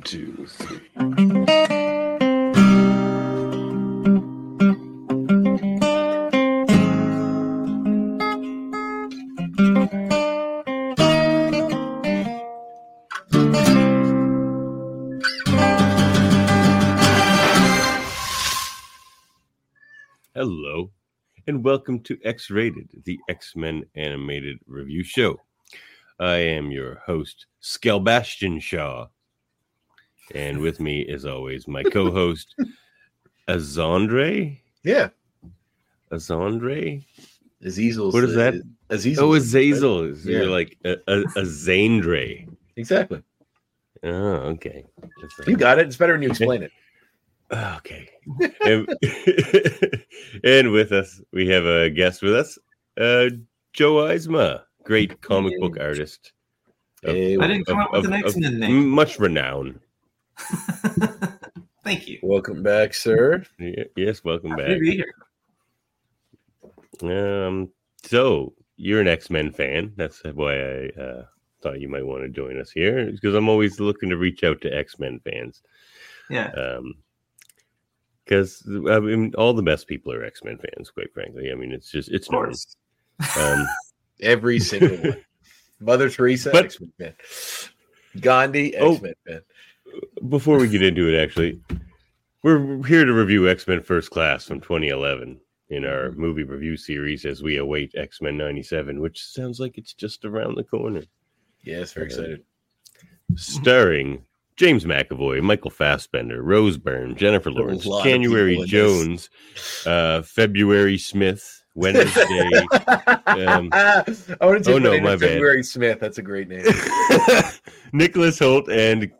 One, two, three. Hello, and welcome to X Rated, the X Men animated review show. I am your host, Skelbastian Shaw. And with me, as always, my co host, Azandre. Yeah, Azandre? Azizel's. What is that? Azizel. Oh, Azazel. Is Yeah. You're like a, a, a Zandre. Exactly. Oh, okay. That's You got it. It's better when you explain it. Okay. and, and with us, we have a guest with us, uh, Joe Eisma, great comic book artist. of- Hey, I didn't come of- up with of- an of X-Men name. Much renown. Thank you. welcome back, sir. Yes, welcome Happy back. to be here. Um, so you're an X Men fan. That's why I uh, thought you might want to join us here, because I'm always looking to reach out to X Men fans. Yeah. Um, because I mean, all the best people are X Men fans. Quite frankly, I mean, it's just it's Of course. Um, Every single one. Mother Teresa, But- X Men fan. Gandhi, Oh. X Men fan. Before we get into it, actually, we're here to review X Men First Class from 2011 in our movie review series as we await X Men 97, which sounds like it's just around the corner. Yes, very excited. Starring James McAvoy, Michael Fassbender, Rose Byrne, Jennifer There are a Lawrence, January Jones, uh, February Smith, Wednesday. um, I want to oh, take no, my name bad. February Smith. That's a great name. Nicholas Hoult and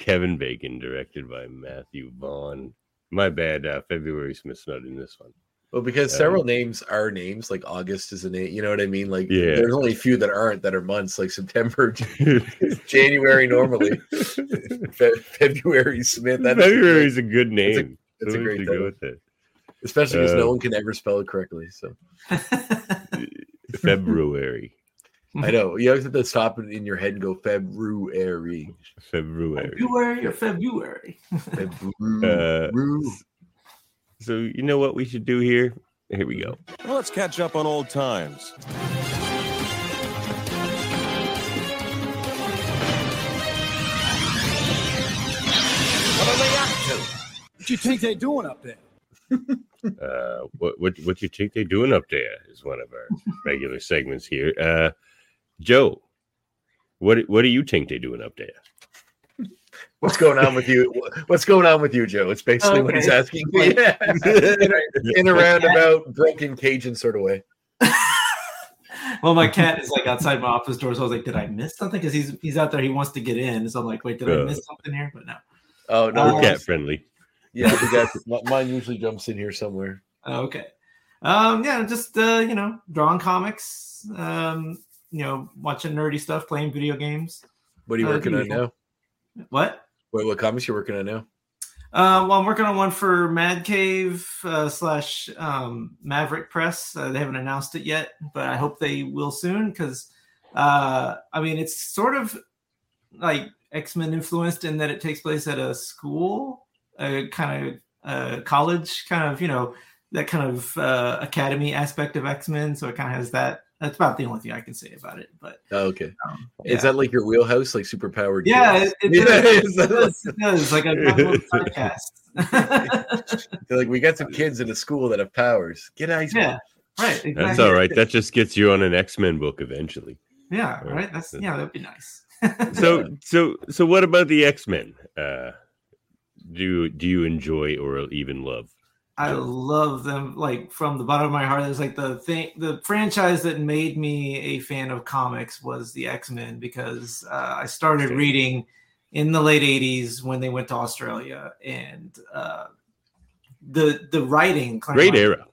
Kevin Bacon, directed by Matthew Vaughn. My bad, uh, February Smith's not in this one. Well, because Um, several names are names, like August is a name. You know what I mean? Like, Yeah. there's only a few that aren't that are months, like September, January normally, Fe- February Smith. February is a good name. That's a Who great would you go with it? especially because Uh, no one can ever spell it correctly. So February. I know you always have to stop it in your head and go February. February. February or February. February. Uh, So you know what we should do here? Here we go. Well, let's catch up on old times. What are they doing? do you think they're doing up there? Uh, what what what you think they're doing up there is one of our regular segments here. Uh, Joe, what what do you think they're doing up there? What's going on with you? What's going on with you, Joe? It's basically what he's Okay. asking. Yeah. in, a, in a roundabout, broken Cajun sort of way. well, my cat is like outside my office door, so I was like, "Did I miss something?" Because he's he's out there, he wants to get in. So I'm like, "Wait, did I Uh. miss something here?" But no. Oh no, We're cat friendly. yeah, got mine. Usually jumps in here somewhere. Oh, Okay. Um, yeah, just uh, you know, drawing comics, um, you know, watching nerdy stuff, playing video games. What are you Uh, working on now? What? What, what comics you working on now? Uh, well, I'm working on one for Mad Cave uh, slash um, Maverick Press. Uh, they haven't announced it yet, but I hope they will soon because, uh, I mean, it's sort of like X Men influenced in that it takes place at a school, a kind of uh, college, kind of, you know, that kind of uh, academy aspect of X Men. So it kind of has that. That's about the only thing I can say about it. But Oh, okay. um, Is that like your wheelhouse, like super powered? yeah, kids? it, it, Yeah, does. it, that does. It does. Like a podcast. They're like we got some kids in a school that have powers. Get ice. Yeah, right. Exactly. That's all right. That just gets you on an X Men book eventually. Yeah, Yeah. right. That's yeah, that'd be nice. So so so what about the X Men? Uh, do do you enjoy or even love? I love them like from the bottom of my heart. It's like the thing, the franchise that made me a fan of comics was the X Men because uh, I started reading in the late '80s when they went to Australia, and uh, the the writing, Great era.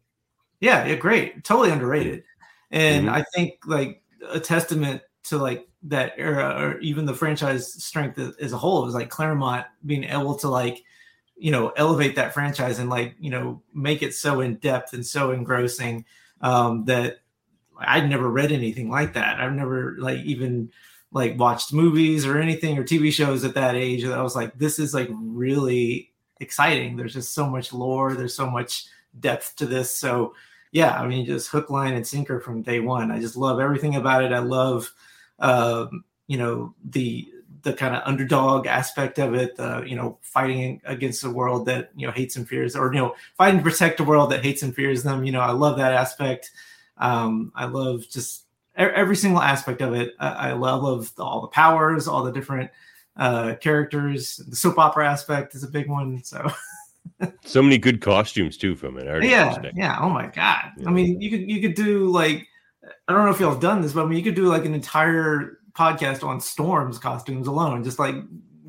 Yeah, yeah, great. Totally underrated. And Mhm. I think like a testament to like that era or even the franchise strength as- as a whole is like Claremont being able to like, you know, elevate that franchise and like, you know, make it so in depth and so engrossing um that I'd never read anything like that. I've never like even like watched movies or anything or TV shows at that age that I was like, this is like really exciting. There's just so much lore, there's so much depth to this. So yeah, I mean, just hook, line, and sinker from day one. I just love everything about it. I love, um, you know, the the kind of underdog aspect of it. Uh, you know, fighting against a world that you know hates and fears, or you know, fighting to protect a world that hates and fears them. You know, I love that aspect. Um, I love just every single aspect of it. I, I love, love all the powers, all the different uh, characters. The soap opera aspect is a big one. So. so many good costumes too from it. Yeah, yeah. Oh my god. Yeah. I mean, you could you could do like I don't know if y'all have done this, but I mean, you could do like an entire podcast on Storm's costumes alone, just like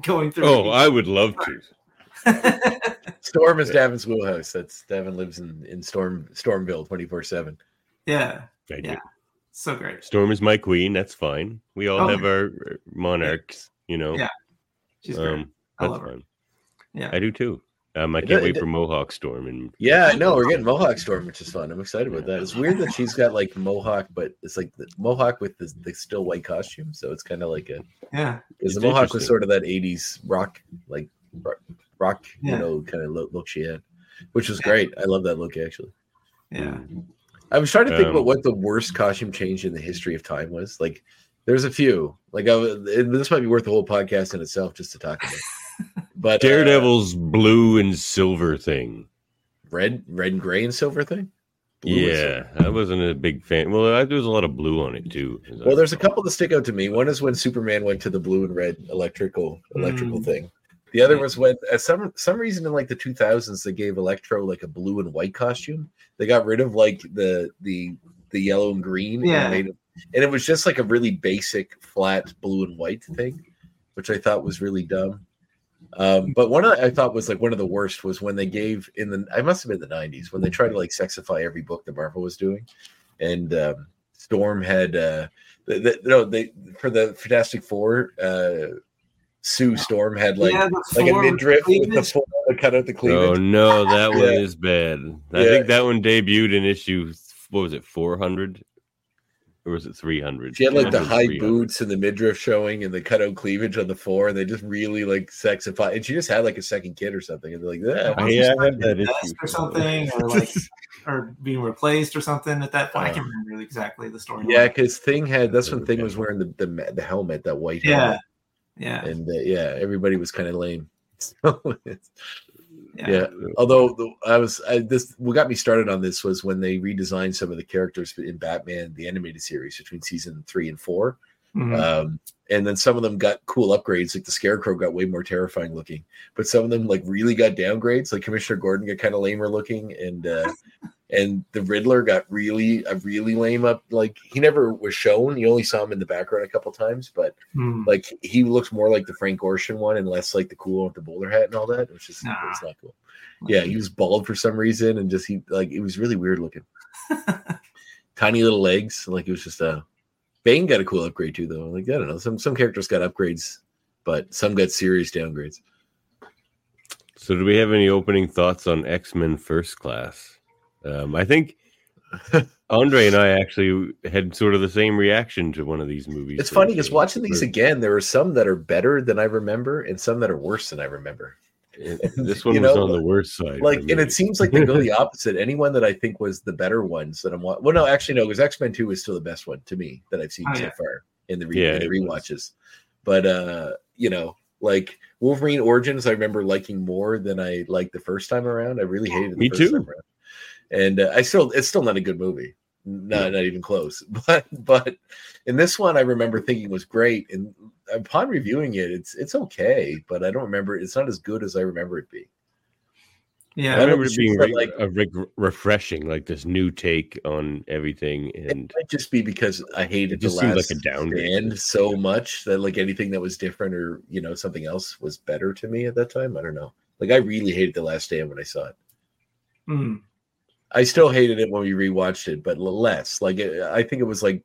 going through. Oh, I would love to. Storm is Davan's wheelhouse. That's Davan lives in in Storm Stormville twenty four seven. Yeah, I yeah, do. so great. Storm is my queen. That's fine. We all oh, have our monarchs. You know. Yeah, she's great. Um, I love her. Fun. Yeah, I do too. Um, I can't it, wait it, for Mohawk Storm and yeah, no, we're getting Mohawk Storm, which is fun. I'm excited about that. It's weird that she's got like Mohawk, but it's like the Mohawk with the, the still white costume, so it's kind of like a yeah. Because the Mohawk was sort of that '80s rock, like rock, rock yeah. you know, kind of look, look, she had, which was great. I love that look actually. Yeah, I was trying to think um, about what the worst costume change in the history of time was. Like, there's a few. Like, I, this might be worth the whole podcast in itself just to talk about. But Daredevil's uh, blue and silver thing, red, red and gray and silver thing. Blue yeah, I wasn't a big fan. Well, I, there was a lot of blue on it too. Well, there's a couple that stick out to me. One is when Superman went to the blue and red electrical electrical mm. thing. The other was when, at some some reason in like the 2000s, they gave Electro like a blue and white costume. They got rid of like the the the yellow and green, yeah. and, made it, and it was just like a really basic flat blue and white thing, which I thought was really dumb. Um, but one I thought was like one of the worst was when they gave in the I must have been the '90s when they tried to like sexify every book that Marvel was doing, and um, Storm had uh, the, the, no they for the Fantastic Four. Uh, Sue Storm had like yeah, like a midriff with the four cut out the cleavage. Oh no, that one yeah. is bad. I yeah. think that one debuted in issue what was it, four hundred? Or was it 300? She had like the high boots and the midriff showing and the cutout cleavage on the floor, and they just really like sexify. And she just had like a second kid or something, and they're like, yeah, oh, yeah, I had that issue or something, or like or being replaced or something at that point. Uh, I can't remember exactly the story. Yeah, because Thing had that's when Thing was wearing the, the the helmet, that white yeah. helmet. Yeah, and uh, yeah, everybody was kind of lame. So yeah. yeah. Although the, I was I, this what got me started on this was when they redesigned some of the characters in Batman the animated series between season three and 4 mm-hmm. um, and then some of them got cool upgrades. Like the Scarecrow got way more terrifying looking, but some of them like really got downgrades. Like Commissioner Gordon got kind of lamer looking, and uh, and the Riddler got really a really lame up. Like he never was shown. You only saw him in the background a couple times, but mm. like he looks more like the Frank Gorshin one and less like the cool one with the bowler hat and all that, which is nah. it's not cool. Yeah, he was bald for some reason, and just he like it was really weird looking. Tiny little legs, like it was just a Bane got a cool upgrade too, though. Like I don't know, some some characters got upgrades, but some got serious downgrades. So, do we have any opening thoughts on X Men First Class? Um, I think Andre and I actually had sort of the same reaction to one of these movies. It's funny because watching these again, there are some that are better than I remember, and some that are worse than I remember. this one was know, on the worst side. Like, and it seems like they go the opposite. Anyone that I think was the better ones that I'm watching. well, no, actually no, because X Men Two is still the best one to me that I've seen oh, so yeah. far in the re- yeah, in the rewatches. But uh, you know, like Wolverine Origins, I remember liking more than I liked the first time around. I really hated it. me too. And uh, I still, it's still not a good movie. Not, not even close. But, but in this one, I remember thinking was great. And upon reviewing it, it's it's okay, but I don't remember. It's not as good as I remember it being. Yeah, I remember it being re- like a re- refreshing, like this new take on everything, and it might just be because I hated the last like a downgrade so much that like anything that was different or you know something else was better to me at that time. I don't know. Like I really hated the last stand when I saw it. Hmm. I still hated it when we rewatched it, but less. Like it, I think it was like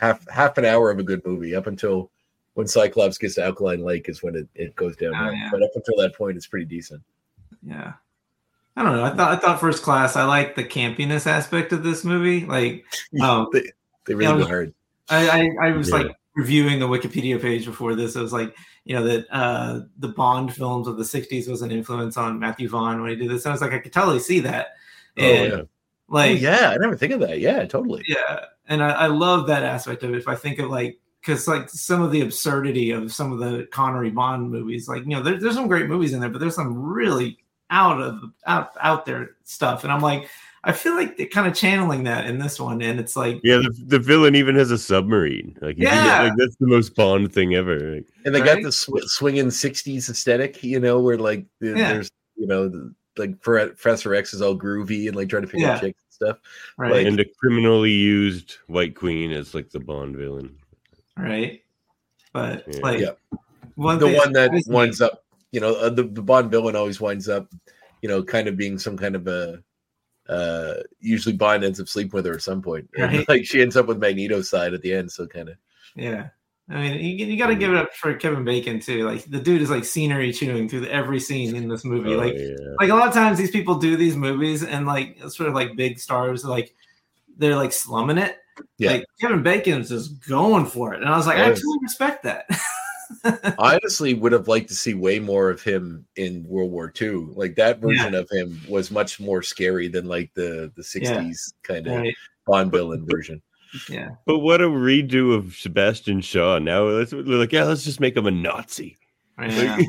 half half an hour of a good movie up until when Cyclops gets to Alkaline Lake is when it, it goes down. Oh, yeah. But up until that point, it's pretty decent. Yeah. I don't know. I thought I thought first class. I like the campiness aspect of this movie. Like, um, they, they really you know, hard. I, I, I was yeah. like reviewing the Wikipedia page before this. It was like, you know, that uh, the Bond films of the 60s was an influence on Matthew Vaughn when he did this. And I was like, I could totally see that. Oh, and yeah. like, oh, yeah, I never think of that. Yeah, totally. yeah. And I, I love that aspect of it. If I think of like, because like some of the absurdity of some of the Connery Bond movies, like, you know, there, there's some great movies in there, but there's some really out of out out there stuff. And I'm like, I feel like they're kind of channeling that in this one. And it's like, Yeah, the, the villain even has a submarine. Like, you get- Yeah. like that's the most Bond thing ever. Like, And they got the sw- swinging '60s aesthetic, you know, where like the- Yeah. there's, you know, the, like Professor X is all groovy and like trying to pick Yeah. up chicks and stuff. right, Like- and a criminally used White Queen as like the Bond villain. right. But Yeah. like, Yeah. one the one that winds up, you know, uh, the, the Bond villain always winds up, you know, kind of being some kind of a. Uh, usually Bond ends up sleeping with her at some point. Right. like she ends up with Magneto's side at the end, so kind of. Yeah. I mean, you, you got to give it up for Kevin Bacon too. Like the dude is like scenery chewing through the, every scene in this movie. Oh, like, yeah. like a lot of times these people do these movies and like sort of like big stars, like they're like slumming it. Yeah. Like Kevin Bacon's just going for it, and I was like, I actually respect that. I honestly would have liked to see way more of him in World War II. Like that version of him was much more scary than like the the '60s kind of right. Bond villain version. Yeah. But what a redo of Sebastian Shaw. Now let's we're like, yeah, let's just make him a Nazi. Yeah.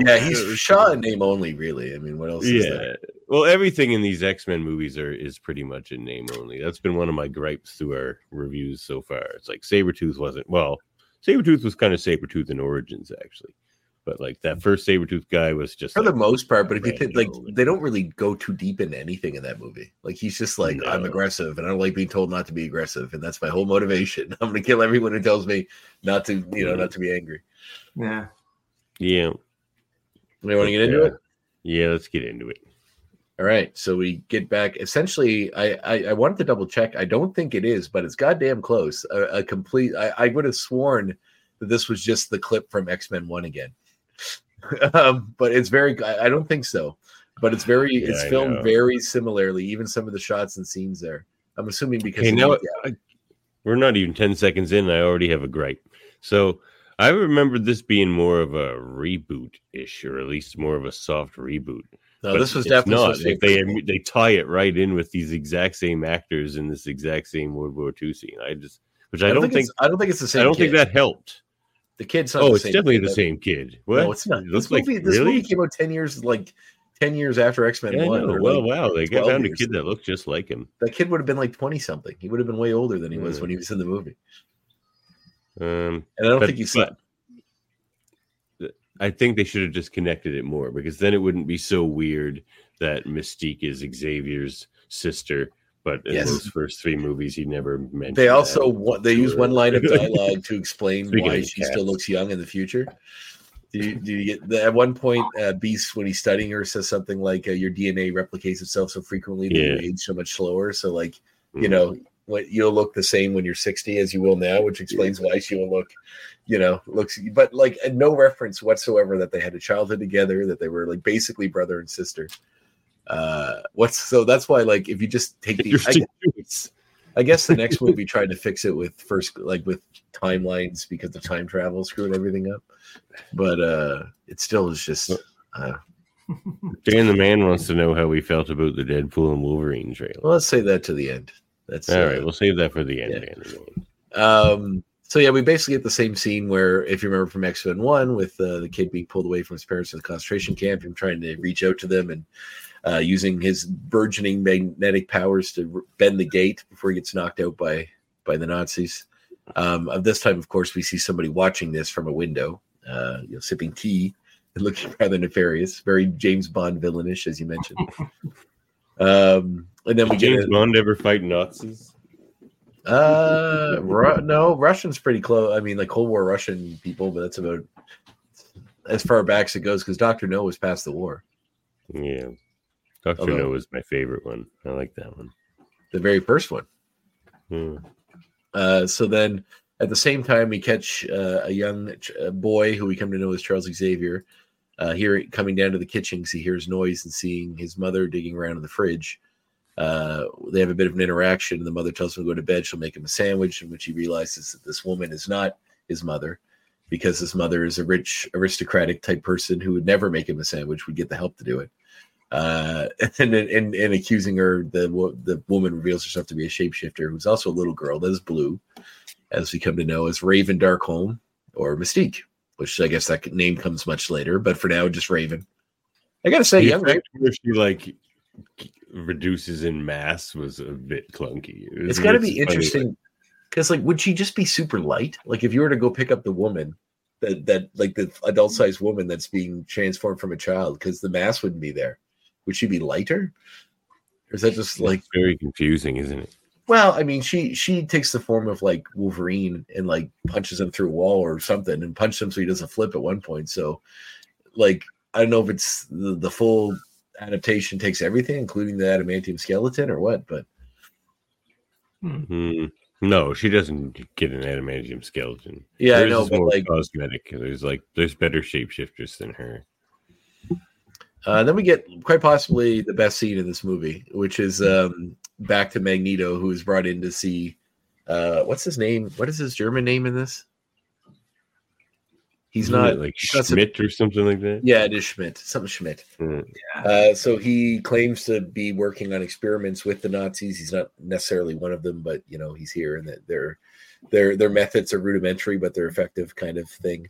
Yeah, he's Shaw in name only, really. I mean, what else is yeah. there? Well, everything in these X Men movies are is pretty much in name only. That's been one of my gripes through our reviews so far. It's like Sabretooth wasn't well, Sabretooth was kind of Sabretooth in Origins, actually. But like that mm. first Sabretooth guy was just For like, the most part, but if you think like they don't really go too deep into anything in that movie. Like he's just like, I'm aggressive and I don't like being told not to be aggressive, and that's my whole motivation. I'm gonna kill everyone who tells me not to, you know, mm-hmm. not to be angry. Yeah. yeah. We want to get into Yeah. it? Uh, yeah, let's get into it. All right, so we get back. Essentially, I, I I wanted to double check. I don't think it is, but it's goddamn close. A, a complete. I, I would have sworn that this was just the clip from X Men One again, um, but it's very. I, I don't think so. But it's very. Yeah, it's I filmed know. very similarly. Even some of the shots and scenes there. I'm assuming because Hey, now I, we're not even 10 seconds in. I already have a gripe. So I remember this being more of a reboot ish, or at least more of a soft reboot. no, But this was definitely not. supposed to be Like they they tie it right in with these exact same actors in this exact same World War II scene. I just, which I, don't think, it's, I don't think it's the same. I don't kid. think that helped. The kid's. Oh, it's definitely kid the same kid. What? No, it's not. It This looks like movie, this really. movie came out ten years, like ten years after X Men Yeah, One. Well, wow, they got 12 found a kid that looked just like him. that kid would have been like 20 something. He would have been way older than he was Mm. when he was in the movie. Um, And I don't but, think you see but I think they should have just connected it more because then it wouldn't be so weird that Mystique is Xavier's sister. But in Yes. those first three movies, he never mentioned. they also they use one line of dialogue to explain Speaking why she cats. still looks young in the future. Do you, do you get the, at one point uh, Beast when he's studying her says something like uh, your DNA replicates itself so frequently that you Yeah. age so much slower. So like you Mhm. know what you'll look the same when you're 60 as you will now, which explains why she will look, you know, looks but like uh, no reference whatsoever that they had a childhood together, that they were like basically brother and sister. Uh what's so that's why like if you just take the I, choice. I guess the next movie tried to fix it with first like with timelines because the time travel screwing everything up. But uh it still is just uh Dan the man wants to know how we felt about the Deadpool and Wolverine trailer. well, let's say that to the end. That's All uh, right, we'll save that for the end. yeah. Um, so yeah, we basically get the same scene where, if you remember from X Men One, with uh, the kid being pulled away from his parents in the concentration camp, him trying to reach out to them and uh, using his burgeoning magnetic powers to bend the gate before he gets knocked out by by the Nazis. Um, this time, of course, we see somebody watching this from a window, uh, you know, sipping tea and looking rather nefarious, very James Bond villainish, as you mentioned. um, and then we Did get James a- Bond ever fight Nazis? uh, Ru- no, Russian's pretty close. I mean, like Cold War Russian people, but that's about as far back as it goes because Doctor No was past the war. Yeah. Doctor No was my favorite one. I like that one. The very first one. Hmm. Uh, so then at the same time, we catch uh, a young ch- boy who we come to know as Charles Xavier. Uh, here coming down to the kitchen he hears noise and seeing his mother digging around in the fridge. Uh, they have a bit of an interaction. And the mother tells him to go to bed. She'll make him a sandwich, in which he realizes that this woman is not his mother because his mother is a rich aristocratic type person who would never make him a sandwich, would get the help to do it. Uh, and, and and accusing her, the the woman reveals herself to be a shapeshifter who's also a little girl that is blue, as we come to know as Raven Darkholme or Mystique, which I guess that name comes much later, but for now, just Raven. I gotta say, The young effect where she like reduces in mass was a bit clunky. It was- it's got to be funny, interesting because like would she just be super light like if you were to go pick up the woman that that like the adult sized woman that's being transformed from a child because the mass wouldn't be there would she be lighter or is that just like, like it's very confusing, isn't it? well i mean she she takes the form of like wolverine and like punches him through a wall or something and punches him so he doesn't flip at one point so like i don't know if it's the, the full adaptation takes everything including the adamantium skeleton or what but Hmm. No, she doesn't get an adamantium skeleton. yeah i know but more like cosmetic. There's like there's better shapeshifters than her. Uh, then we get quite possibly the best scene in this movie, which is um, back to Magneto, who is brought in to see uh, what's his name? What is his German name in this? He's Isn't not like he's not so- Schmidt or something like that. Yeah, it is Schmidt. Something Schmidt. Hmm. Uh, so he claims to be working on experiments with the Nazis. He's not necessarily one of them, but you know he's here, and that their their their methods are rudimentary, but they're effective, kind of thing.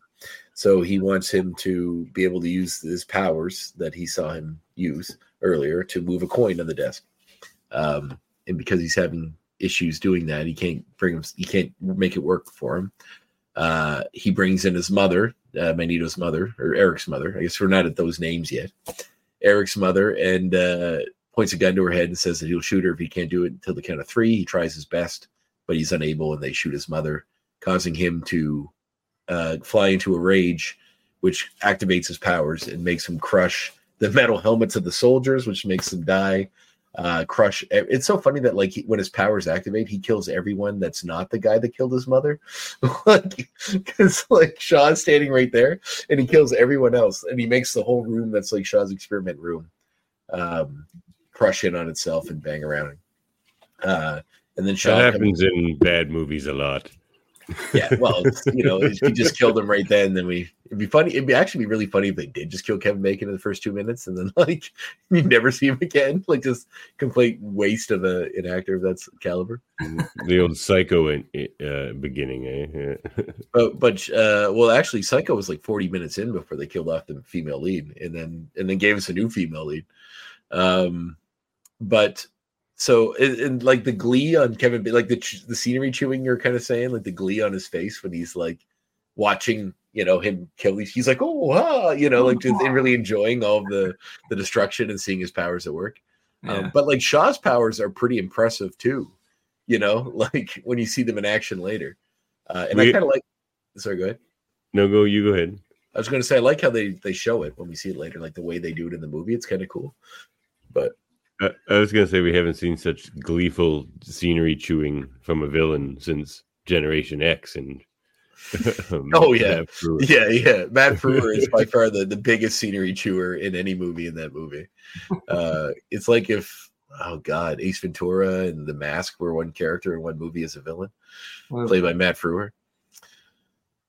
So he wants him to be able to use his powers that he saw him use earlier to move a coin on the desk. Um, and because he's having issues doing that, he can't bring him. He can't make it work for him. Uh, he brings in his mother, uh, Magneto's mother, or Eric's mother. I guess we're not at those names yet. Eric's mother, and uh, points a gun to her head and says that he'll shoot her if he can't do it until the count of three. He tries his best, but he's unable, and they shoot his mother, causing him to uh, fly into a rage, which activates his powers and makes him crush the metal helmets of the soldiers, which makes them die. Uh, crush. It's so funny that like he, when his powers activate, he kills everyone that's not the guy that killed his mother. like, because like Shaw's standing right there, and he kills everyone else, and he makes the whole room that's like Shaw's experiment room um, crush in on itself and bang around. Uh, and then Shaw That comes- happens in bad movies a lot. Yeah, well, you know, if you just killed him right then, then we it'd be funny. It'd be actually be really funny if they did just kill Kevin Bacon in the first two minutes, and then like you never see him again, like just complete waste of a, an actor of that caliber. the old psycho in, uh, beginning, eh? But but uh, well, actually, Psycho was like forty minutes in before they killed off the female lead, and then and then gave us a new female lead. Um, but so and, and like the glee on Kevin, like the the scenery chewing, you're kind of saying, like the glee on his face when he's like watching, you know, him kill these. He's like, oh, ah, you know, like just really enjoying all the the destruction and seeing his powers at work. Yeah. Um, but like Shaw's powers are pretty impressive too, you know, like when you see them in action later. Uh, and I kind of like. Sorry, go ahead. no, go. You go ahead. I was going to say I like how they they show it when we see it later, like the way they do it in the movie. It's kind of cool. But I was gonna say we haven't seen such gleeful scenery chewing from a villain since Generation X, and um, Oh, yeah. Yeah, yeah, Matt Frewer is by far the the biggest scenery chewer in any movie in that movie. Uh, it's like if oh god, Ace Ventura and The Mask were one character in one movie as a villain. Well, played by Matt Frewer.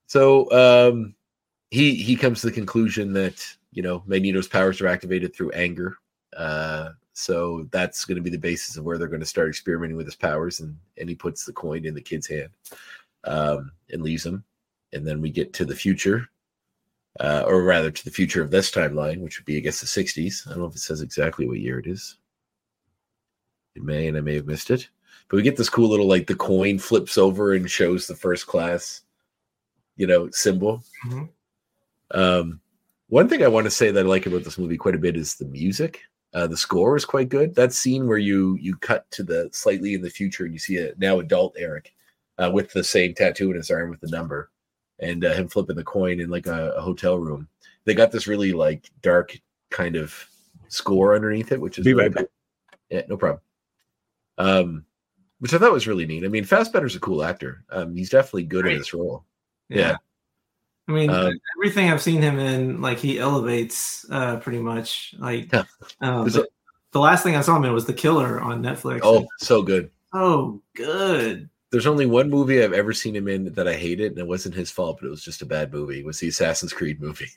So um, he he comes to the conclusion that you know Magneto's powers are activated through anger. Uh, so that's going to be the basis of where they're going to start experimenting with his powers, and and he puts the coin in the kid's hand um, and leaves him. And then we get to the future, uh, or rather to the future of this timeline, which would be I guess the '60s. I don't know if it says exactly what year it is. It may, and I may have missed it. But we get this cool little like the coin flips over and shows the first class, you know, symbol. Mhm. Um, one thing I want to say that I like about this movie quite a bit is the music. Uh, the score is quite good. That scene where you you cut to the slightly in the future and you see a now adult Eric uh, with the same tattoo in his arm with the number, and uh, him flipping the coin in like a, a hotel room. They got this really like dark kind of score underneath it, which is Be really right back. yeah, no problem. Um, which I thought was really neat. I mean, Fassbender's a cool actor. Um, he's definitely good in Great. this role. Yeah. I mean, Um, everything I've seen him in, like he elevates uh pretty much. Like, Yeah. um, There's the last thing I saw him in was The Killer on Netflix. Oh, so good. oh, good. There's only one movie I've ever seen him in that I hated, and it wasn't his fault, but it was just a bad movie. It was the Assassin's Creed movie.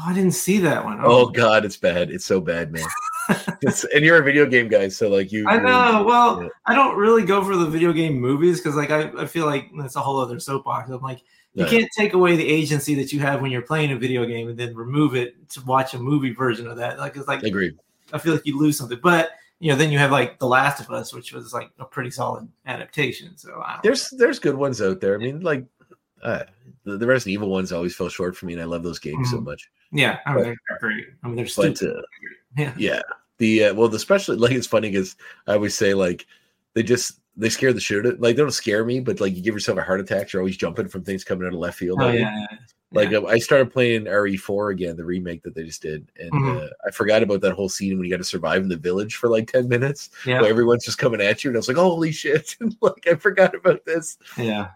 Oh, I didn't see that one. Oh God, it's bad. It's so bad, man. and you're a video game guy, so like you. I know. Well, yeah. I don't really go for the video game movies because, like, I, I feel like that's a whole other soapbox. I'm like, you can't take away the agency that you have when you're playing a video game and then remove it to watch a movie version of that. Like, it's like Agreed. I feel like you lose something. But you know, then you have like The Last of Us, which was like a pretty solid adaptation. So I don't There's there's good ones out there. I mean, like uh, the, the Resident Evil ones always fell short for me, and I love those games so Mhm. much. yeah, I mean, they're great. I mean, they're But stupid. uh, yeah. yeah, the uh, well, the especially like it's funny because I always say like they just they scare the shit out. Of like they don't scare me, but like you give yourself a heart attack. You're always jumping from things coming out of left field. Oh I yeah, yeah. Like yeah. I started playing RE4 again, the remake that they just did, and Mhm. uh, I forgot about that whole scene when you got to survive in the village for like ten minutes, yeah, where everyone's just coming at you, and I was like, "Holy shit!" like I forgot about this. yeah.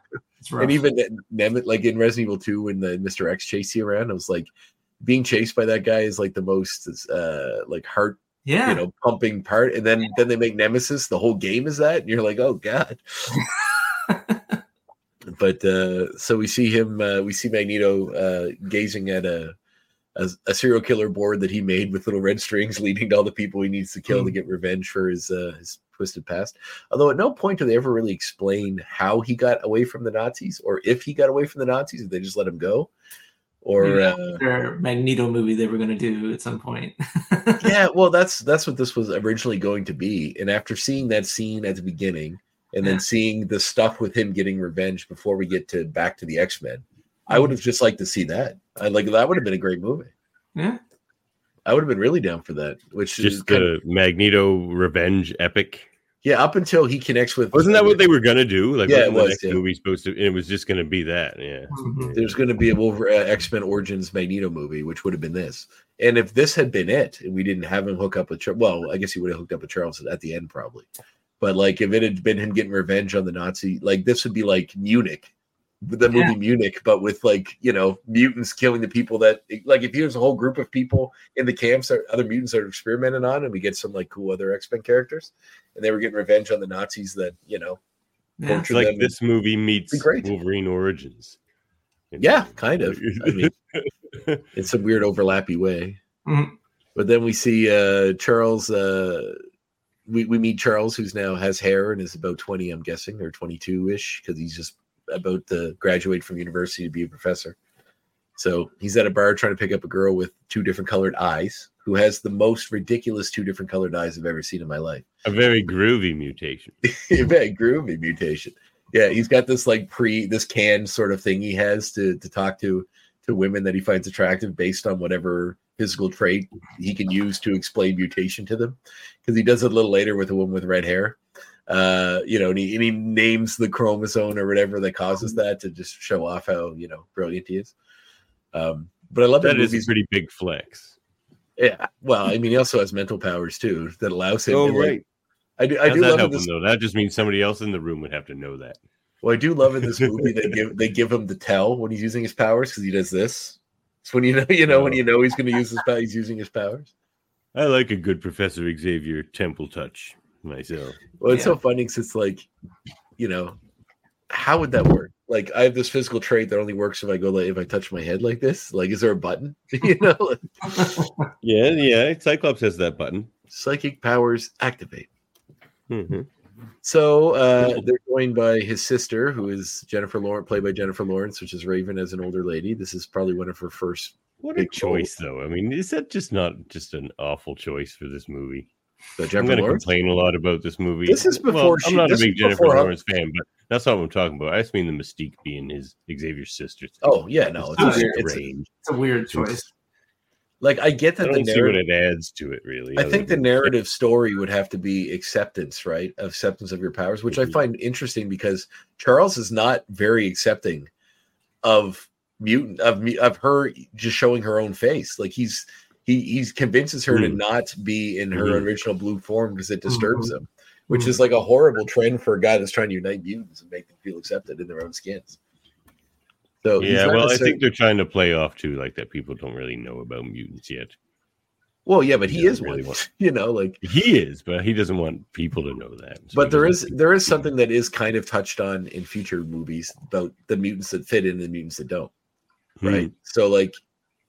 And even Nem- like in Resident Evil 2, when the Mr. X chased you around, I was like, being chased by that guy is like the most uh like heart yeah, you know pumping part. And then then they make Nemesis, the whole game is that, and you're like, oh god. but uh so we see him uh we see Magneto uh gazing at a a, a serial killer board that he made with little red strings leading to all the people he needs to kill to Mhm. get revenge for his uh his twisted past. Although at no point do they ever really explain how he got away from the Nazis or if he got away from the Nazis, if they just let him go. Or uh, their Magneto movie they were going to do at some point. yeah, well, that's that's what this was originally going to be. And after seeing that scene at the beginning, and then Yeah. seeing the stuff with him getting revenge before we get to back to the X Men, I would have just liked to see that. I like that would have been a great movie. yeah, I would have been really down for that. Which is Just kind the Magneto revenge epic. Yeah, up until he connects with Wasn't that what they were gonna do? Like, Yeah, wasn't it the was, next yeah. movie supposed to? and It was just gonna be that. Yeah. Mhm. There's going to be a Wolver- uh, X Men Origins Magneto movie, which would have been this. And if this had been it, and we didn't have him hook up with, Char- well, I guess he would have hooked up with Charles at the end probably. But like, if it had been him getting revenge on the Nazi, like this would be like Munich, the movie Yeah. Munich, but with like you know mutants killing the people that like if there's a whole group of people in the camps that other mutants are experimenting on, and we get some like cool other X Men characters, and they were getting revenge on the Nazis that you know yeah. It's like them- this movie meets great. Wolverine Origins. Yeah, kind of. I mean, in some weird overlappy way. Mhm. But then we see uh Charles. Uh, we we meet Charles, who's now has hair and is about twenty, I'm guessing, or twenty two ish, because he's just about to graduate from university to be a professor. So he's at a bar trying to pick up a girl with two different colored eyes, who has the most ridiculous two different colored eyes I've ever seen in my life. A very groovy mutation. A very groovy mutation. Yeah, he's got this like pre this canned sort of thing he has to to talk to to women that he finds attractive based on whatever physical trait he can use to explain mutation to them. Because he does it a little later with a woman with red hair. Uh, you know, and he, and he names the chromosome or whatever that causes that to just show off how you know brilliant he is. Um, but I love That that is a movies. pretty big flex. Yeah, well, I mean, he also has mental powers too that allows him. Oh to, like- right. I do. I How's do that love this. him though? That just means somebody else in the room would have to know that. Well, I do love in this movie they give they give him the tell when he's using his powers because he does this. It's when you know you know when you know he's going to use his power. He's using his powers. I like a good Professor Xavier temple touch myself. Well, it's Yeah. so funny because it's like, you know, how would that work? Like, I have this physical trait that only works if I go like if I touch my head like this. Like, is there a button? you know, Yeah, yeah. Cyclops has that button. psychic powers activate. Mhm. So uh, they're joined by his sister, who is Jennifer Lawrence, played by Jennifer Lawrence, which is Raven as an older lady. This is probably one of her first. What a Big role. choice, though. I mean, is that just not just an awful choice for this movie? Uh, I'm going to complain a lot about this movie. This is Well, before I'm not a big Jennifer before her- Lawrence fan, but that's not what I'm talking about. I just mean the mystique being his Xavier's sister. Oh yeah, no, it's, It's a weird, it's strange. It's a weird choice. like I get I that the don't see what it adds to it, really. I think the than- narrative story would have to be acceptance, right? Acceptance of your powers, which I Mhm. find interesting because Charles is not very accepting of mutant of me of her just showing her own face. Like he's he he's convinces her to Mhm. not be in her Mhm. original blue form because it disturbs Mhm. him, which Mhm. is like a horrible trend for a guy that's trying to unite mutants and make them feel accepted in their own skins. So Yeah, not well, I think they're trying to play off too, like that people don't really know about mutants yet. Well, yeah, but he, He is doesn't really one. want- You know, like He is, but he doesn't want people to know that. So but there is there is something that is kind of touched on in future movies about the mutants that fit in and the mutants that don't. Hmm. Right. So like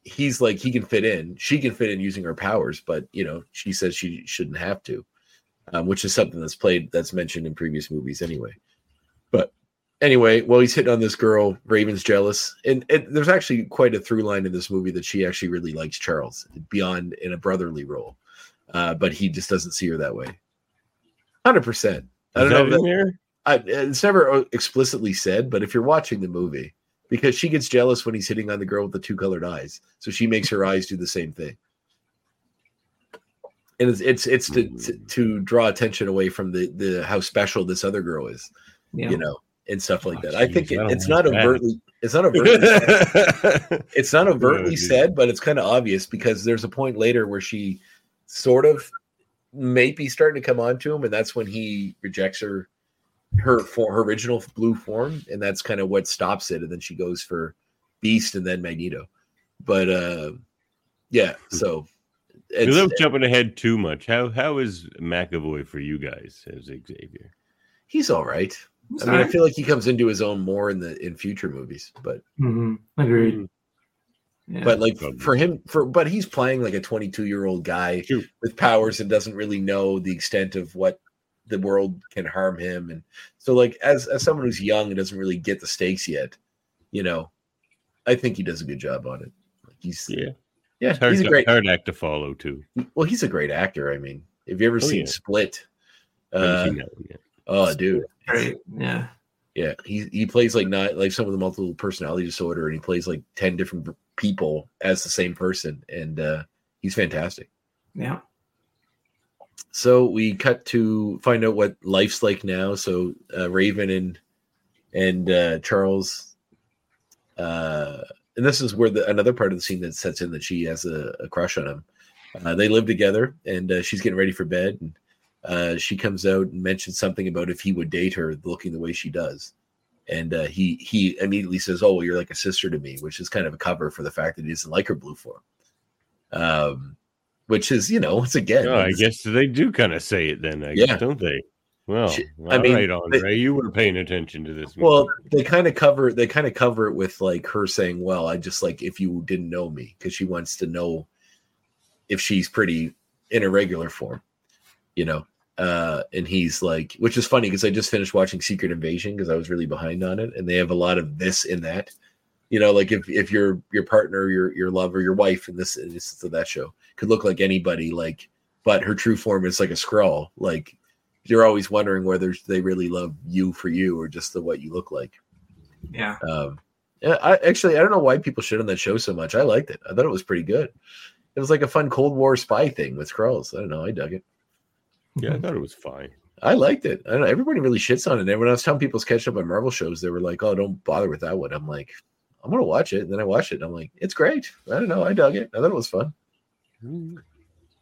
he's like he can fit in, she can fit in using her powers, but you know, she says she shouldn't have to. Um, which is something that's played that's mentioned in previous movies anyway. But anyway, well, he's hitting on this girl. Raven's jealous, and, and there's actually quite a through line in this movie that she actually really likes Charles beyond in a brotherly role, uh, but he just doesn't see her that way. Hundred percent. I don't know. that If in that. I, it's never uh, explicitly said, but if you're watching the movie, because she gets jealous when he's hitting on the girl with the two colored eyes, so she makes her eyes do the same thing. And it's it's it's to, to mm. to draw attention away from the the how special this other girl is, Yeah. you know, and stuff like Oh, that. I think it, I don't it's not that. overtly it's not overtly it's not overtly said, but it's kind of obvious because there's a point later where she sort of may be starting to come on to him, and that's when he rejects her her for her original blue form, and that's kind of what stops it. And then she goes for Beast and then Magneto. But uh yeah, so it's, Without jumping ahead too much, how how is McAvoy for you guys as Xavier? he's all right. I mean, I feel like he comes into his own more in the in future movies, but hmm Agreed. Mm. Yeah. but like Probably. for him for but he's playing like a 22 year old guy True. with powers and doesn't really know the extent of what the world can harm him and so like as as someone who's young and doesn't really get the stakes yet you know i think he does a good job on it Like, he's Yeah, yeah it's hard, he's a great hard act to follow too. well he's a great actor i mean have you ever Oh, seen yeah. split uh, seen that one yet. oh dude Great. Yeah. Yeah, he he plays like not like some of the multiple personality disorder, and he plays like ten different people as the same person, and uh, he's fantastic. Yeah. So we cut to find out what life's like now. So uh, Raven and and uh, Charles, uh, and this is where the another part of the scene that sets in that she has a, a crush on him. Uh, they live together, and uh, she's getting ready for bed, and uh, she comes out and mentions something about if he would date her, looking the way she does. And uh, he he immediately says, "Oh, well, you're like a sister to me," which is kind of a cover for the fact that he doesn't like her blue form. Um, which is you know once again, Oh, I guess they do kind of say it then, I Yeah. guess, don't they? Well, I mean, right, they- Andre, you were paying attention to this. Well, movie. they kind of cover they kind of cover it with like her saying, "Well, I just like if you didn't know me," because she wants to know if she's pretty in a regular form, you know. Uh, and he's like, which is funny because I just finished watching Secret Invasion because I was really behind on it, and they have a lot of this in that. You know, like if if your your partner, your your lover, your wife, in this in this to that show could look like anybody, like, but her true form is like a Skrull. Like you're always wondering whether they really love you for you or just the what you look like. Yeah. Um, yeah, I actually I don't know why people shit on that show so much. I liked it. I thought it was pretty good. It was like a fun Cold War spy thing with Skrulls. I don't know. I dug it. yeah, I thought it was fine. I liked it. I don't know. Everybody really shits on it. And when I was telling people catching up on Marvel shows, they were like, "Oh, don't bother with that one." I'm like, "I'm gonna watch it." And then I watched it. And I'm like, "It's great." I don't know. I dug it. I thought it was fun.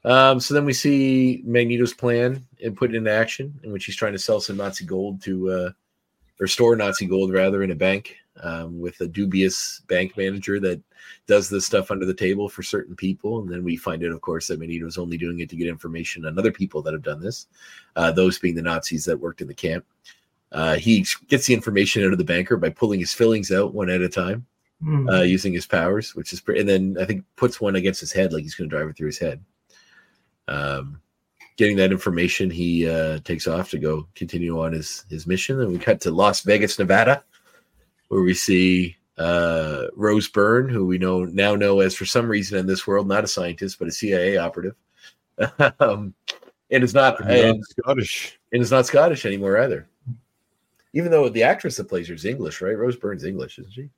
Um, so then we see Magneto's plan and put it into action, in which he's trying to sell some Nazi gold to, uh, or store Nazi gold rather, in a bank um, with a dubious bank manager that does this stuff under the table for certain people. And then we find out, of course, that Magneto's only doing it to get information on other people that have done this, uh, those being the Nazis that worked in the camp. Uh, he gets the information out of the banker by pulling his fillings out one at a time Mhm. uh, using his powers, which is pretty. And then I think puts one against his head, like he's going to drive it through his head. Um, getting that information, he uh, takes off to go continue on his his mission. And we cut to Las Vegas, Nevada, where we see uh, Rose Byrne, who we know now know as for some reason in this world not a scientist but a CIA operative, um, and is not Not and, Scottish. and is not Scottish anymore either. Even though the actress that plays her is English, right? Rose Byrne's English, isn't she?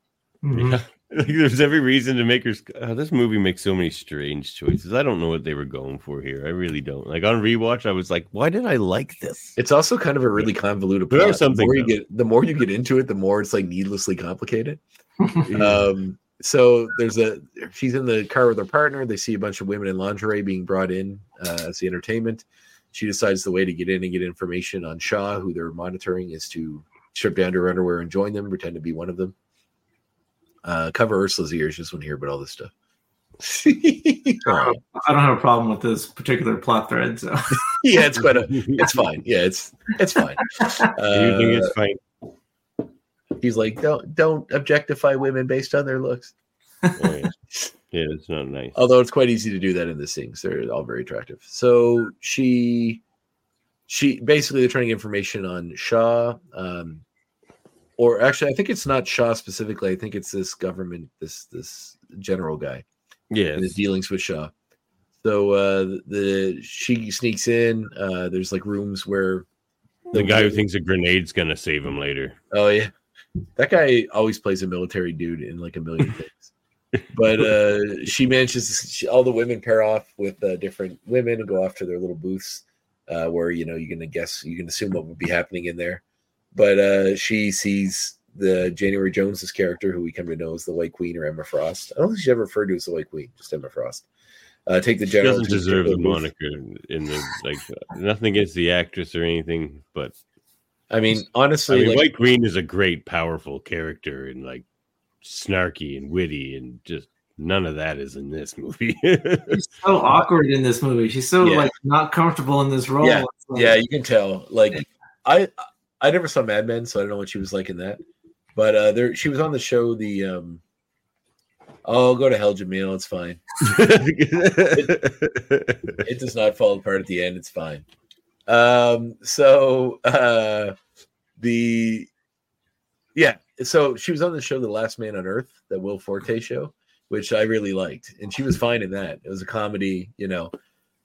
Mhm. Yeah. Like, there's every reason to make her. Oh, this movie makes so many strange choices. I don't know what they were going for here. I really don't. Like on rewatch, I was like, why did I like this? It's also kind of a really convoluted There plot. some the more you get, the more you get into it, the more it's like needlessly complicated. Mm-hmm. Um, so there's a she's in the car with her partner. They see a bunch of women in lingerie being brought in uh, as the entertainment. She decides the way to get in and get information on Shaw, who they're monitoring, is to strip down to her underwear and join them, pretend to be one of them. Uh, cover Ursula's ears. Just want to hear about all this stuff. I don't have a problem with this particular plot thread. So yeah, it's quite a. It's fine. Yeah, it's it's fine. you think Uh, it's fine? he's like, don't don't objectify women based on their looks. Oh, yeah. yeah, it's not nice. Although it's quite easy to do that in the scenes. They're all very attractive. So she she basically they're trying information on Shaw. Um or actually I think it's not Shaw specifically. I think it's this government, this this general guy Yeah, his dealings with Shaw. So uh the she sneaks in. Uh there's like rooms where the guy who thinks a grenade's gonna save him later. Oh yeah, that guy always plays a military dude in like a million things. But uh, she manages. She, all the women pair off with uh, different women and go off to their little booths, uh, where you know you can guess, you can assume what would be happening in there. But uh, she sees the January Jones's character, who we come to know as the White Queen or Emma Frost. I don't think she's ever referred to as the White Queen, just Emma Frost. Uh, take the She doesn't deserve the booth. moniker in the like. nothing against the actress or anything, but I mean, I honestly, mean, like, White Queen is a great, powerful character and like snarky and witty, and just none of that is in this movie. she's so awkward in this movie. She's so Yeah. like not comfortable in this role. Yeah. Like- yeah, you can tell. Like I I never saw Mad Men, so I don't know what she was like in that. But uh there she was on the show the um Oh, go to hell, Jamil. It's fine. It does not fall apart at the end. It's fine. Um, so uh the yeah, so she was on the show The Last Man on Earth, that Will Forte show, which I really liked. And she was fine in that. It was a comedy, you know.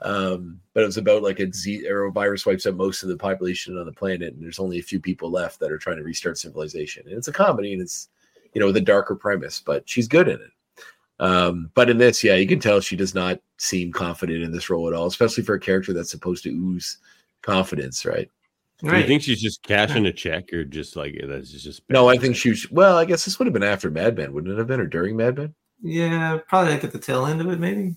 Um, but it was about like a Z or a virus wipes out most of the population on the planet, and there's only a few people left that are trying to restart civilization. And it's a comedy and it's you know with a darker premise, but she's good in it. Um, but in this, yeah, you can tell she does not seem confident in this role at all, especially for a character that's supposed to ooze confidence, right? Do you think she's just cashing a check, or just like that's just No, I think she was, well, I guess this would have been after Mad Men, wouldn't it have been, or during Mad Men? yeah, probably like at the tail end of it, maybe.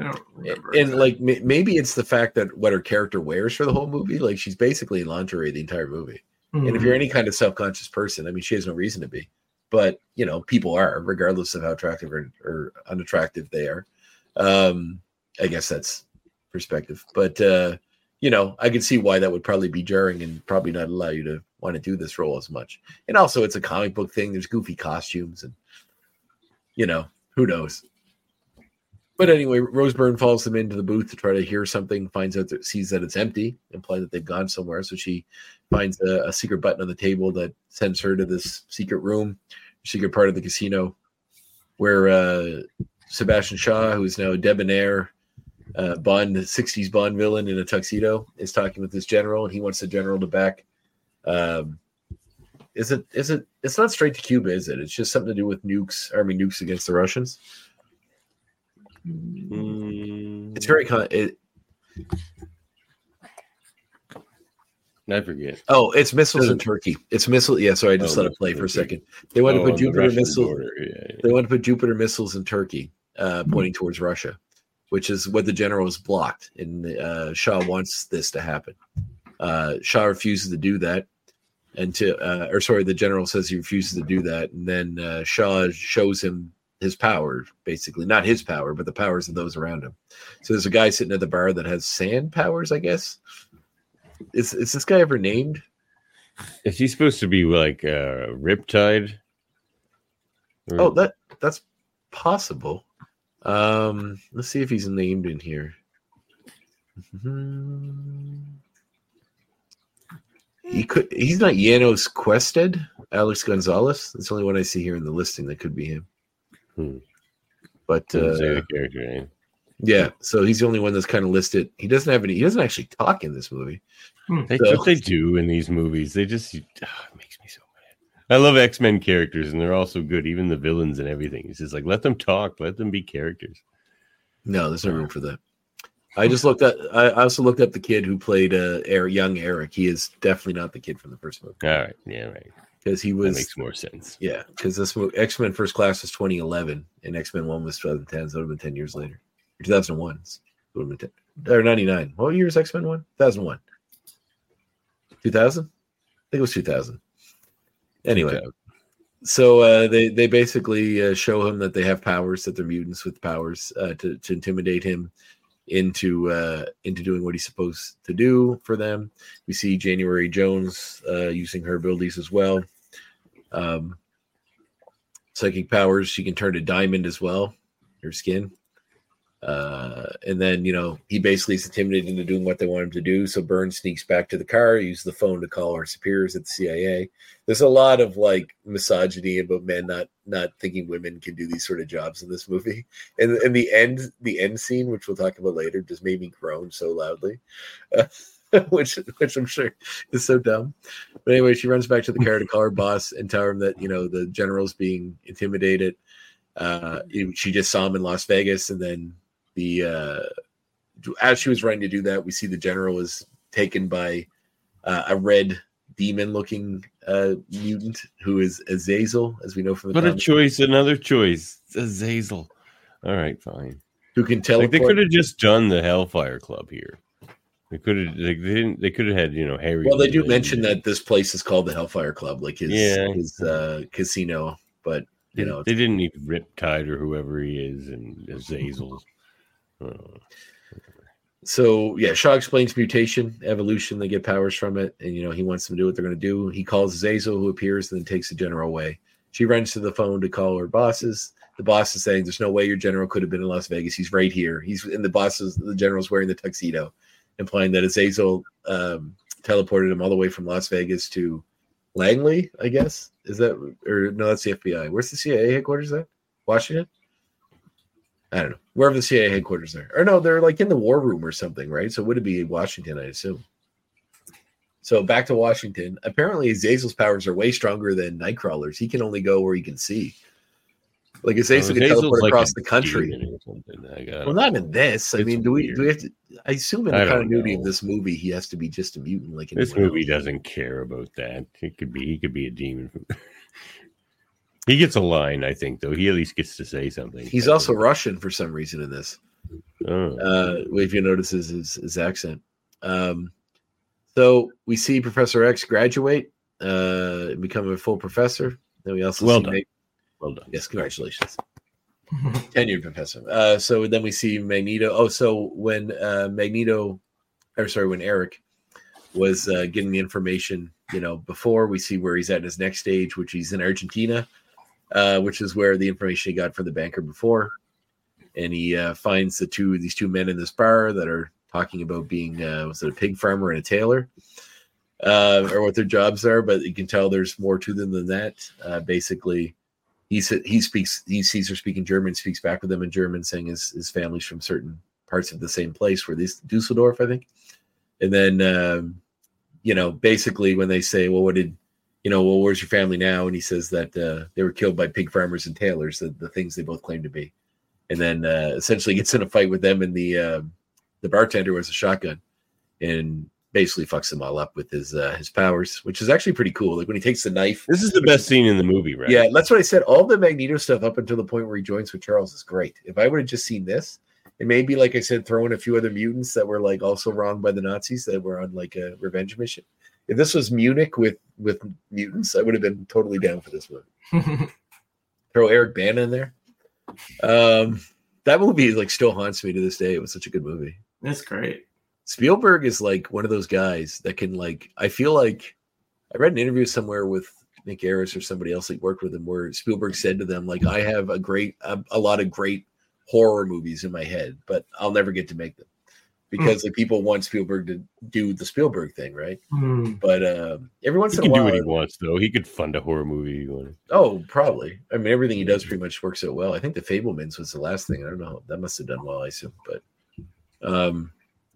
I don't remember. And like ma- maybe it's the fact that what her character wears for the whole movie, like she's basically in lingerie the entire movie. And if you're any kind of self-conscious person, I mean, she has no reason to be, but you know, people are, regardless of how attractive or, or unattractive they are. Um, I guess that's perspective, but uh, you know, I can see why that would probably be jarring and probably not allow you to want to do this role as much. And also, it's a comic book thing. There's goofy costumes, and you know, who knows. But anyway, Rose Byrne follows them into the booth to try to hear something, finds out that sees that it's empty, implying that they've gone somewhere. So she finds a, a secret button on the table that sends her to this secret room, secret part of the casino, where uh, Sebastian Shaw, who is now a debonair uh, Bond, 60s Bond villain in a tuxedo, is talking with this general, and he wants the general to back. Um, is it? Is it? It's not straight to Cuba, is it? It's just something to do with nukes, army nukes against the Russians. Mm, It's very con- it, I forget. Oh, it's missiles in Turkey. It's missile. Yeah, sorry, I just Oh, let it play for a second. They want Oh, to put on the Jupiter missiles. yeah, yeah. They want to put Jupiter missiles in Turkey, uh, pointing towards Russia, which is what the general has blocked. And uh, Shaw wants this to happen. Uh, Shaw refuses to do that, and to uh, or sorry, the general says he refuses to do that, and then uh, Shaw shows him his power, basically not his power, but the powers of those around him. So there's a guy sitting at the bar that has sand powers, I guess. Is is this guy ever named? Is he supposed to be like uh, Riptide? Or- Oh, that that's possible. Um, let's see if he's named in here. Mhm. He could. He's not Janos Quested. Alex Gonzalez. That's the only one I see here in the listing. That could be him. Hmm. But uh, character name. yeah, so he's the only one that's kind of listed. He doesn't have any. He doesn't actually talk in this movie. That's so- what they do in these movies. They just ah, it makes me so mad. I love X Men characters, and they're all so good. Even the villains and everything. It's just like let them talk, let them be characters. No, there's no room for that. I just looked at. I I also looked up the kid who played uh, Eric, young Eric. He is definitely not the kid from the first movie All right, yeah, right. Because he That was makes more sense. Yeah, because this X Men First Class was 2011 and X Men One was 2010, so it would have been 10 years later. Or 2001. It would have been 10, or 99. What year is X Men One? 2001. 2000? I think it was 2000. Anyway, so uh, they they basically uh, show him that they have powers, that they're mutants with powers uh, to to intimidate him into uh, into doing what he's supposed to do for them. We see January Jones uh, using her abilities as well. Um, psychic powers, she can turn to diamond as well, her skin. Uh, and then you know he basically is intimidated into doing what they want him to do. So Burns sneaks back to the car, uses the phone to call our superiors at the CIA. There's a lot of like misogyny about men not not thinking women can do these sort of jobs in this movie. And and the end the end scene, which we'll talk about later, just made me groan so loudly. Uh, which which I'm sure is so dumb. But anyway, she runs back to the car to call her boss and tell him that you know the general's being intimidated. Uh, she just saw him in Las Vegas, and then the uh, as she was running to do that, we see the general was taken by uh, a red demon-looking uh, mutant who is Azazel, as we know from the. What a choice! Another choice, Azazel. All right, fine. Who can tell? Like they could have just done the Hellfire Club here. They could have. Like, they didn't. They could have had you know Harry. Well, they do mention that this place is called the Hellfire Club, like his yeah. his uh, casino. But you know, they didn't need Riptide or whoever he is and Azazel. So yeah, Shaw explains mutation, evolution. They get powers from it, and you know he wants them to do what they're going to do. He calls Zazel, who appears, and then takes the general away. She runs to the phone to call her bosses. The boss is saying, "There's no way your general could have been in Las Vegas. He's right here. He's in the bosses. The general's wearing the tuxedo, implying that Azazel um, teleported him all the way from Las Vegas to Langley. I guess is that or no? That's the FBI. Where's the CIA headquarters at? Washington. I don't know, wherever the CIA headquarters are. Or no, they're like in the war room or something, right? So would it be Washington, I assume? So back to Washington. Apparently, Azazel's powers are way stronger than Nightcrawler's. He can only go where he can see. Like Azazel oh, can teleport like across the country. Well, not in this. I mean, do we do we have to? I assume in the continuity know. of this movie, he has to be just a mutant. Like this movie else. doesn't care about that. It could be he could be a demon. He gets a line, I think, though. He at least gets to say something. He's also Russian for some reason in this. Oh. Uh, if you notice his, his, his accent. Um, so we see Professor X graduate, uh, become a full professor. Then we also well done. Mag- well done. Yes, congratulations. Tenured professor. Uh, so then we see Magneto. Oh, so when uh, Magneto, or sorry, when Eric was uh, getting the information, you know, before we see where he's at in his next stage, which he's in Argentina uh, which is where the information he got from the banker before. And he uh, finds the two these two men in this bar that are talking about being uh, was it a pig farmer and a tailor, uh, or what their jobs are. But you can tell there's more to them than that. Uh, basically, he he speaks he sees her speaking German, speaks back with them in German, saying his his family's from certain parts of the same place, where this Dusseldorf, I think. And then um, you know, basically when they say, "Well, what did you know, well, where's your family now? And he says that uh, they were killed by pig farmers and tailors, the, the things they both claim to be. And then uh, essentially gets in a fight with them, and the uh, the bartender was a shotgun, and basically fucks them all up with his uh, his powers, which is actually pretty cool. Like when he takes the knife. This is the best scene in the movie, right? Yeah, that's what I said. All the Magneto stuff up until the point where he joins with Charles is great. If I would have just seen this, and maybe like I said, throw in a few other mutants that were like also wronged by the Nazis that were on like a revenge mission, if this was Munich with with mutants, I would have been totally down for this one. Throw Eric Bana in there. Um, that movie like still haunts me to this day. It was such a good movie. That's great. Spielberg is like one of those guys that can like. I feel like I read an interview somewhere with Nick Ayers or somebody else that worked with him, where Spielberg said to them like, "I have a great, a, a lot of great horror movies in my head, but I'll never get to make them." because mm. like people want Spielberg to do the Spielberg thing, right? Mm. But uh, every once he in a while, do what he wants, though. He could fund a horror movie. Oh, probably. I mean, everything he does pretty much works out well. I think the Fabelmans was the last thing. I don't know. That must have done well, I assume. But um,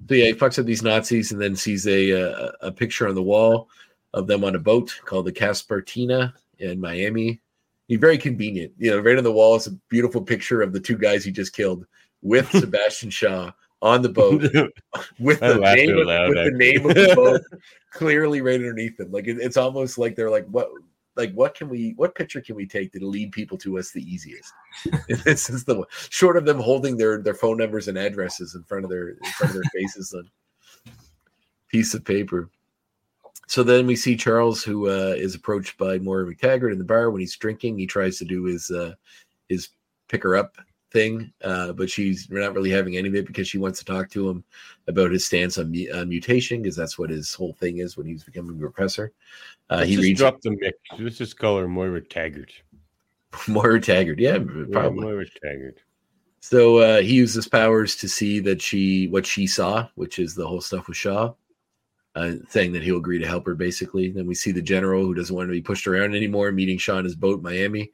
so yeah, he fucks up these Nazis and then sees a a, a picture on the wall of them on a boat called the Caspartina in Miami. He's very convenient. You know, right on the wall is a beautiful picture of the two guys he just killed with Sebastian Shaw on the boat with the name of, loud, with the name of the boat clearly right underneath them. Like it, it's almost like they're like, what like what can we what picture can we take to lead people to us the easiest? this is the short of them holding their their phone numbers and addresses in front of their in front of their faces on piece of paper. so then we see Charles, who uh, is approached by Moira McTaggart in the bar when he's drinking. He tries to do his uh, his pick her up thing, uh, but she's not really having any of it because she wants to talk to him about his stance on, on mutation because that's what his whole thing is when he's becoming a professor. Uh, he just reads drop the mix. Let's just call her Moira Taggart. Moira Taggart, yeah, Yeah, probably. Moira Taggart. So uh, he uses powers to see that she what she saw, which is the whole stuff with Shaw, uh, saying that he'll agree to help her. Basically, then we see the general who doesn't want to be pushed around anymore, meeting Shaw in his boat in Miami,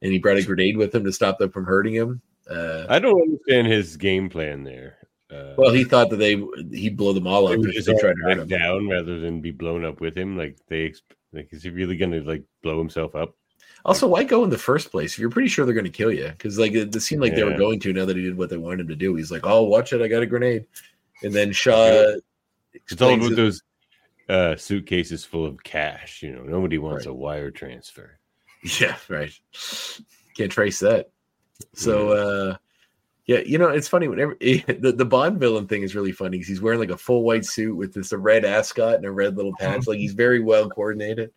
and he brought a grenade with him to stop them from hurting him. Uh, I don't understand his game plan there. Uh, well, he thought that they he'd blow them all up just they tried to hurt back him. down rather than be blown up with him. Like they, like is he really gonna like blow himself up? Also, why go in the first place if you're pretty sure they're going to kill you? Because like it, it seemed like they were going to now that he did what they wanted him to do. He's like, "Oh, watch it! I got a grenade," and then Shaw. It's all about those uh, suitcases full of cash. You know, nobody wants Right. a wire transfer. Yeah, right. Can't trace that. So uh yeah, you know, it's funny whenever the, the Bond villain thing is really funny because he's wearing like a full white suit with this a red ascot and a red little patch. Like he's very well coordinated.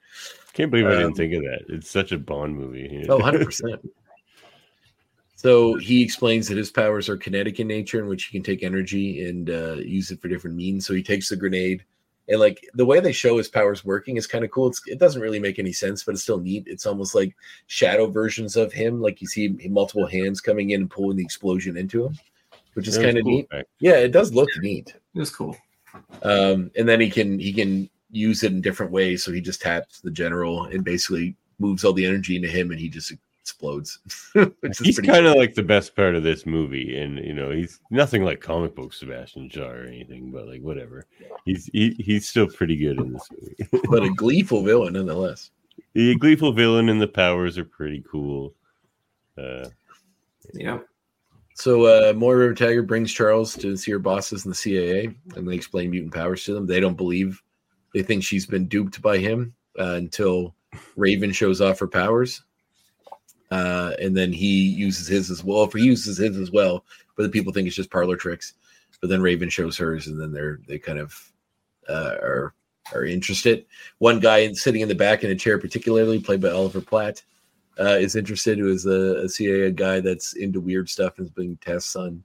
Can't believe I Um, didn't think of that. It's such a Bond movie. Oh, 100%. So he explains that his powers are kinetic in nature, in which he can take energy and uh, use it for different means. So he takes the grenade, and like the way they show his powers working is kind of cool. It's, it doesn't really make any sense, but it's still neat. It's almost like shadow versions of him. Like you see multiple hands coming in and pulling the explosion into him, which is kind of cool neat. fact. Yeah, it does look neat. It was cool. Um, and then he can he can use it in different ways. So he just taps the general and basically moves all the energy into him, and he just explodes. which is He's kind of like the best part of this movie, and you know, he's nothing like comic book Sebastian Shaw or anything, but like whatever. He's he, he's still pretty good in this movie. but a gleeful villain nonetheless. the gleeful villain and the powers are pretty cool. Uh, Yeah. So uh, Moira Taggart brings Charles to see her bosses in the CIA, and they explain mutant powers to them. They don't believe; they think she's been duped by him uh, until Raven shows off her powers, uh, and then he uses his as well. If he uses his as well, but the people think it's just parlor tricks. But then Raven shows hers, and then they're they kind of uh, are are interested. One guy sitting in the back in a chair, particularly played by Oliver Platt, uh, is interested, who is a, a CIA guy that's into weird stuff and is doing tests on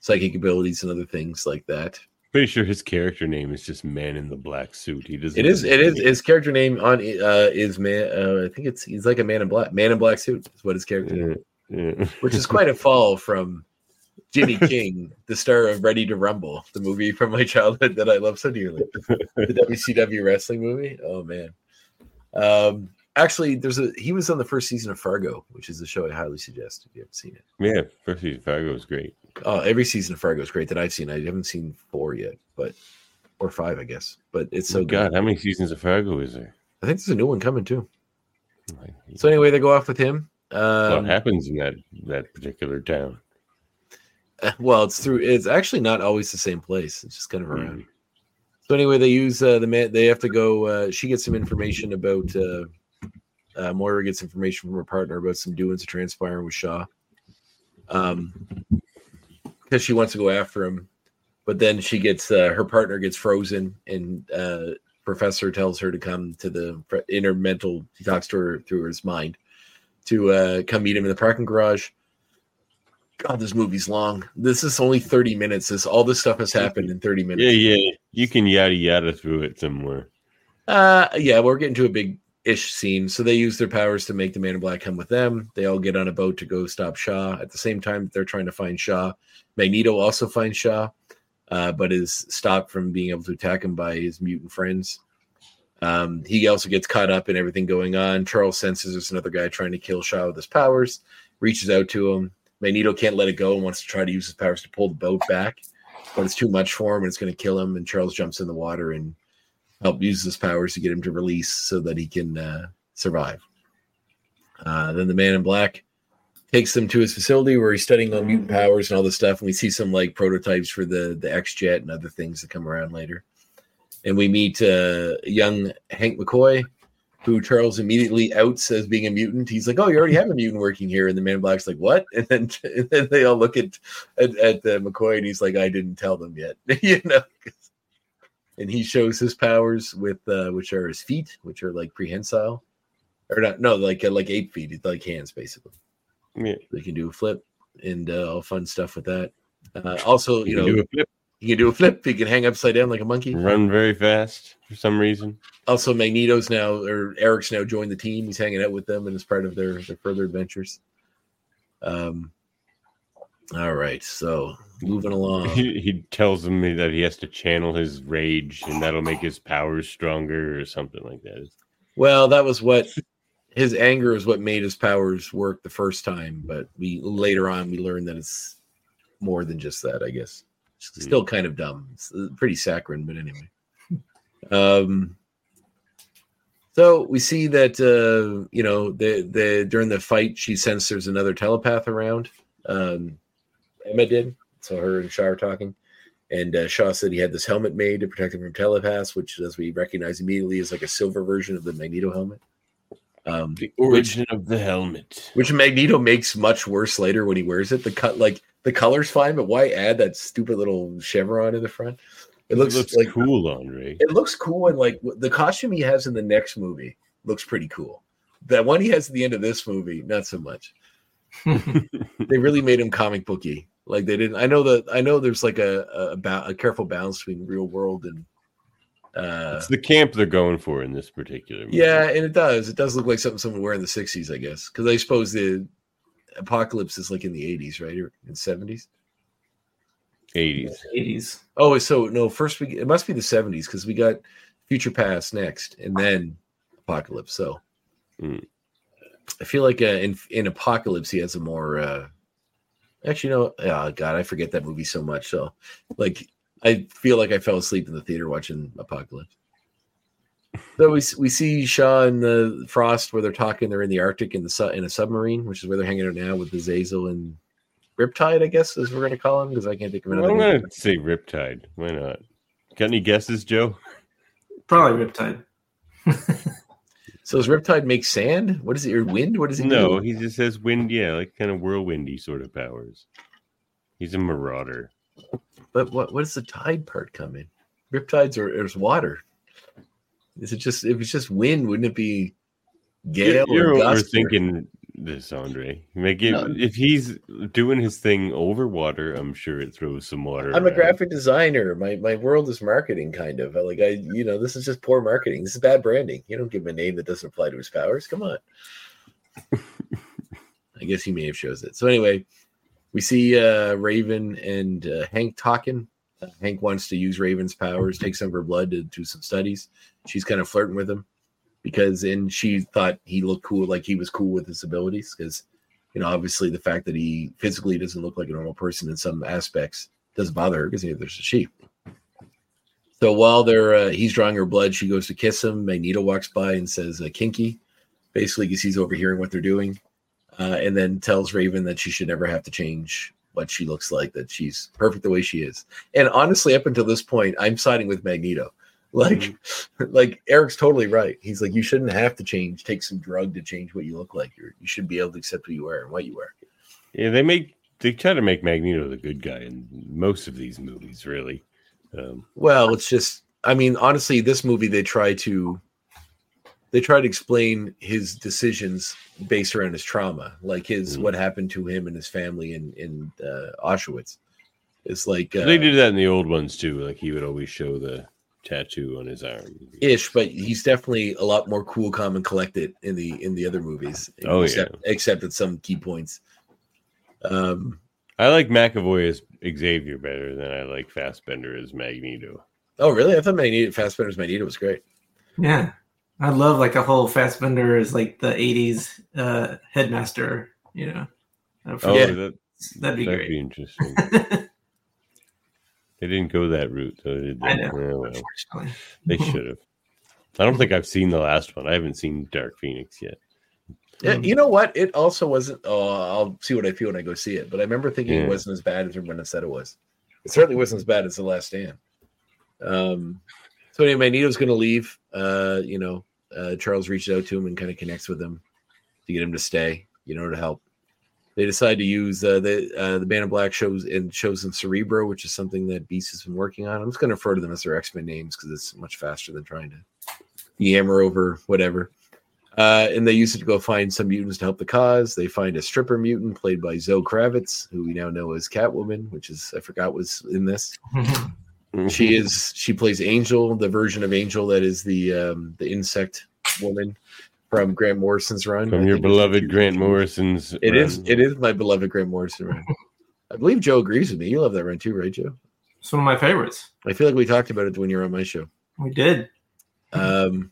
psychic abilities and other things like that. Pretty sure his character name is just Man in the Black Suit. He doesn't. It is. It is. His character name on uh, is man. Uh, I think it's he's like a man in black. Man in black suit is what his character name. Yeah, yeah. Which is quite a fall from Jimmy King, the star of Ready to Rumble, the movie from my childhood that I love so dearly. The WCW wrestling movie. Oh man. Um, actually, there's a he was on the first season of Fargo, which is a show I highly suggest if you haven't seen it. Yeah, first season Fargo was great. Oh, every season of Fargo is great that I've seen. I haven't seen four yet, but or five, I guess. But it's so oh, God, good. how many seasons of Fargo is there? I think there's a new one coming too. So anyway, they go off with him. Uh what Um, happens in that that particular town? well, it's through. It's actually not always the same place. It's just kind of around. Mm. So anyway, they use uh, the man. They have to go. Uh, she gets some information about. Uh, uh, Moira gets information from her partner about some doings that transpiring with Shaw. Um, because she wants to go after him, but then she gets uh, her partner gets frozen, and uh, Professor tells her to come to the inner mental. He talks to her through his mind to uh, come meet him in the parking garage. God, this movie's long. This is only 30 minutes. This all this stuff has happened in 30 minutes. Yeah, yeah. You can yada yada through it somewhere. Uh yeah, we're getting to a big ish scene. So they use their powers to make the man in black come with them. They all get on a boat to go stop Shaw. At the same time, they're trying to find Shaw. Magneto also finds Shaw, uh, but is stopped from being able to attack him by his mutant friends. Um, he also gets caught up in everything going on. Charles senses there's another guy trying to kill Shaw with his powers, reaches out to him. Magneto can't let it go and wants to try to use his powers to pull the boat back, but it's too much for him and it's going to kill him. And Charles jumps in the water and help use his powers to get him to release so that he can uh, survive. Uh, then the man in black takes them to his facility where he's studying on mutant powers and all this stuff. And we see some like prototypes for the the X Jet and other things that come around later. And we meet uh, young Hank McCoy, who Charles immediately outs as being a mutant. He's like, "Oh, you already have a mutant working here." And the man in black's like, "What?" And then, and then they all look at at, at uh, McCoy and he's like, "I didn't tell them yet," you know. And he shows his powers with uh, which are his feet, which are like prehensile, or not? No, like uh, like eight feet, like hands basically. Yeah. They can do a flip and uh, all fun stuff with that. Uh, also, you, You know, do a flip, he can do a flip. He can hang upside down like a monkey. run very fast for some reason. Also, Magneto's now or Eric's now joined the team. He's hanging out with them and is part of their their further adventures. Um. All right, so moving along. He, he tells him that he has to channel his rage and that'll make his powers stronger or something like that. Well, that was what his anger is what made his powers work the first time, but we later on we learned that it's more than just that, I guess. It's Still kind of dumb. It's uh, pretty saccharine, but anyway. Um so we see that uh you know the the during the fight she senses there's another telepath around. Um Emma did. So her and Shaw are talking. And uh, Shaw said he had this helmet made to protect him from telepaths, which, as we recognize immediately, is like a silver version of the Magneto helmet. Um, The which, origin of the helmet. which Magneto makes much worse later when he wears it. The cut, like the color's fine, but why add that stupid little chevron in the front? It looks, it looks like cool, Andre. it looks cool, and like the costume he has in the next movie looks pretty cool. That one he has at the end of this movie, not so much. They really made him comic booky. Like they didn't. I know that. I know there's like a a, ba- a careful balance between real world and. Uh, It's the camp they're going for in this particular movie. yeah, and it does. It does look like something someone would wear in the '60s, I guess, because I suppose the apocalypse is like in the '80s, right, or in '70s. 80s. 80s. Oh, so no, first we it must be the '70s because we got Future Past next, and then Apocalypse. So Mm. I feel like uh, in in Apocalypse he has a more. uh Actually, no. Oh God, I forget that movie so much. So, like, I feel like I fell asleep in the theater watching Apocalypse. So we we see Shaw and the Frost where they're talking. They're in the Arctic in the su- in a submarine, which is where they're hanging out now with the Zazel and Riptide. I guess is we're gonna call him because I can't think of another. I'm going to say Riptide. Why not? Got any guesses, Joe? Probably Riptide. So does Riptide make sand? What is it? Or wind? What does it No, do? he just has wind, yeah, like kind of whirlwindy sort of powers. He's a marauder. But what what does the tide part come in? Riptides or there's water. Is it just if it's just wind, wouldn't it be gale You're or gust or- overthinking this, Andre. Like if, No. if he's doing his thing over water, I'm sure it throws some water. I'm a graphic designer. My my world is marketing, kind of. Like I, you know, this is just poor marketing. This is bad branding. You don't give him a name that doesn't apply to his powers. Come on. I guess he may have shows it. So anyway, we see uh Raven and uh, Hank talking. Uh, Hank wants to use Raven's powers, take some of her blood to do some studies. She's kind of flirting with him because, and she thought he looked cool, like he was cool with his abilities. Because, you know, obviously the fact that he physically doesn't look like a normal person in some aspects doesn't bother her because there's a sheep. So while they're uh, he's drawing her blood, she goes to kiss him. Magneto walks by and says uh, "kinky," basically because he's overhearing what they're doing, uh, and then tells Raven that she should never have to change what she looks like. That she's perfect the way she is. And honestly, up until this point, I'm siding with Magneto. Like, like Eric's totally right. He's like, you shouldn't have to change, take some drug to change what you look like. You're, you should be able to accept who you are and what you are. Yeah, they make they try to make Magneto the good guy in most of these movies, really. Um, Well, it's just I mean, honestly, this movie they try to they try to explain his decisions based around his trauma, like his Mhm. what happened to him and his family in in uh, Auschwitz. It's like uh, they did that in the old ones too. Like he would always show the tattoo on his arm. ish, but he's definitely a lot more cool, calm, and collected in the in the other movies. Oh, except, except at some key points. Um. I like McAvoy as Xavier better than I like Fassbender as Magneto. Oh, really? I thought Magneto, Fassbender's Magneto was great. Yeah. I love like a whole Fassbender is like the 80s uh, headmaster, you know. For- Oh, that, That'd be that'd great. be interesting. they didn't go that route, though, did they? I know. Yeah, well, Unfortunately. they should have. I don't think I've seen the last one. I haven't seen Dark Phoenix yet. Yeah, you know what? It also wasn't. Oh, I'll see what I feel when I go see it. But I remember thinking Yeah. it wasn't as bad as everyone said it was. It certainly wasn't as bad as The Last Stand. Um. So anyway, Magneto's going to leave. Uh, you know, uh, Charles reaches out to him and kind of connects with him to get him to stay. You know, to help. They decide to use uh, the uh, the Band of Black shows and shows them Cerebro, which is something that Beast has been working on. I'm just going to refer to them as their X Men names because it's much faster than trying to yammer over whatever. Uh, and they use it to go find some mutants to help the cause. They find a stripper mutant played by Zoe Kravitz, who we now know as Catwoman, which is I forgot was in this. She is she plays Angel, the version of Angel that is the um, the insect woman from Grant Morrison's run. From I your beloved Grant Morrison's. It is run. it is my beloved Grant Morrison run. I believe Joe agrees with me. You love that run too, right, Joe? It's one of my favorites. I feel like we talked about it when you were on my show. We did. Um,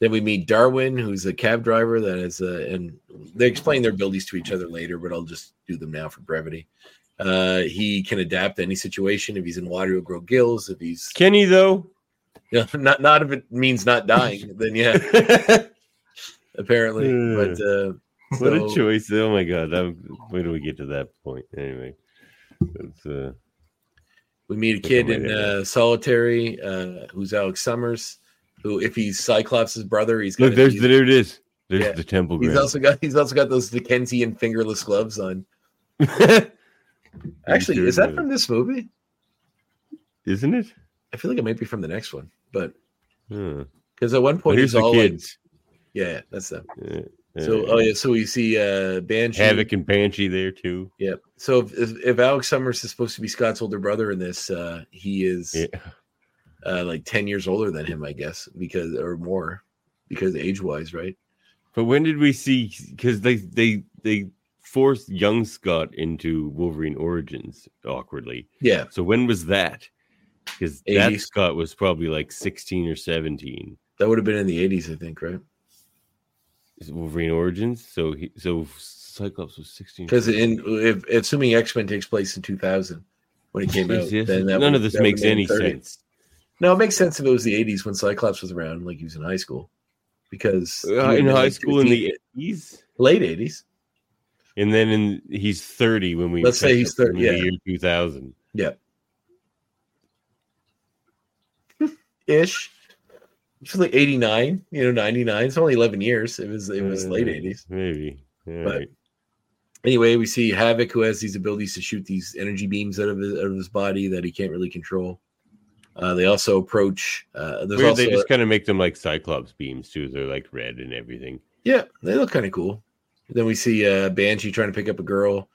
then we meet Darwin, who's a cab driver that is, uh, and they explain their abilities to each other later, but I'll just do them now for brevity. Uh, he can adapt to any situation. If he's in water, he'll grow gills. If he's Kenny though. yeah, not not if it means not dying, then yeah, apparently. But uh, what a choice! Oh my god! Where do we get to that point? Anyway, uh, We meet a kid in uh, Solitary, uh, who's Alex Summers, who, if he's Cyclops' brother, he's got look, there's there it is. There's Yeah. the temple he's ground. also got he's also got those Dickensian fingerless gloves on. Actually, sure is that from this movie? Isn't it? I feel like it might be from the next one, but because at one Well, point here's he's all like, kids. Yeah, that's them. Yeah, So, yeah. oh yeah, so we see uh Banshee. Havoc and Banshee there too. Yep. So if, if, if Alex Summers is supposed to be Scott's older brother in this, uh he is uh like ten years older than him, I guess, because or more, because age wise, right? But when did we see? Because they they they forced young Scott into Wolverine Origins awkwardly. Yeah. So when was that? Because that Scott was probably like sixteen or seventeen. That would have been in the eighties, I think, right? Wolverine Origins. So he so Cyclops was sixteen. Because in if assuming X Men takes place in two thousand when it came out, Jesus, then none would- of this makes any 30. sense. No, it makes sense if it was the eighties when Cyclops was around, like he was in high school, because Uh, in high school in the eighties, late eighties. and then in he's thirty when we Let's say he's 30, yeah. year two thousand. yeah, ish. It's like eighty nine, you know, ninety nine. It's only eleven years. It was it was late eighties. maybe. All But- right. Anyway, we see Havoc who has these abilities to shoot these energy beams out of his, out of his body that he can't really control. Uh, they also approach. Uh, there's Weird, also they just kind of make them like Cyclops beams too. They're like red and everything. yeah, they look kind of cool. Then we see uh, Banshee trying to pick up a girl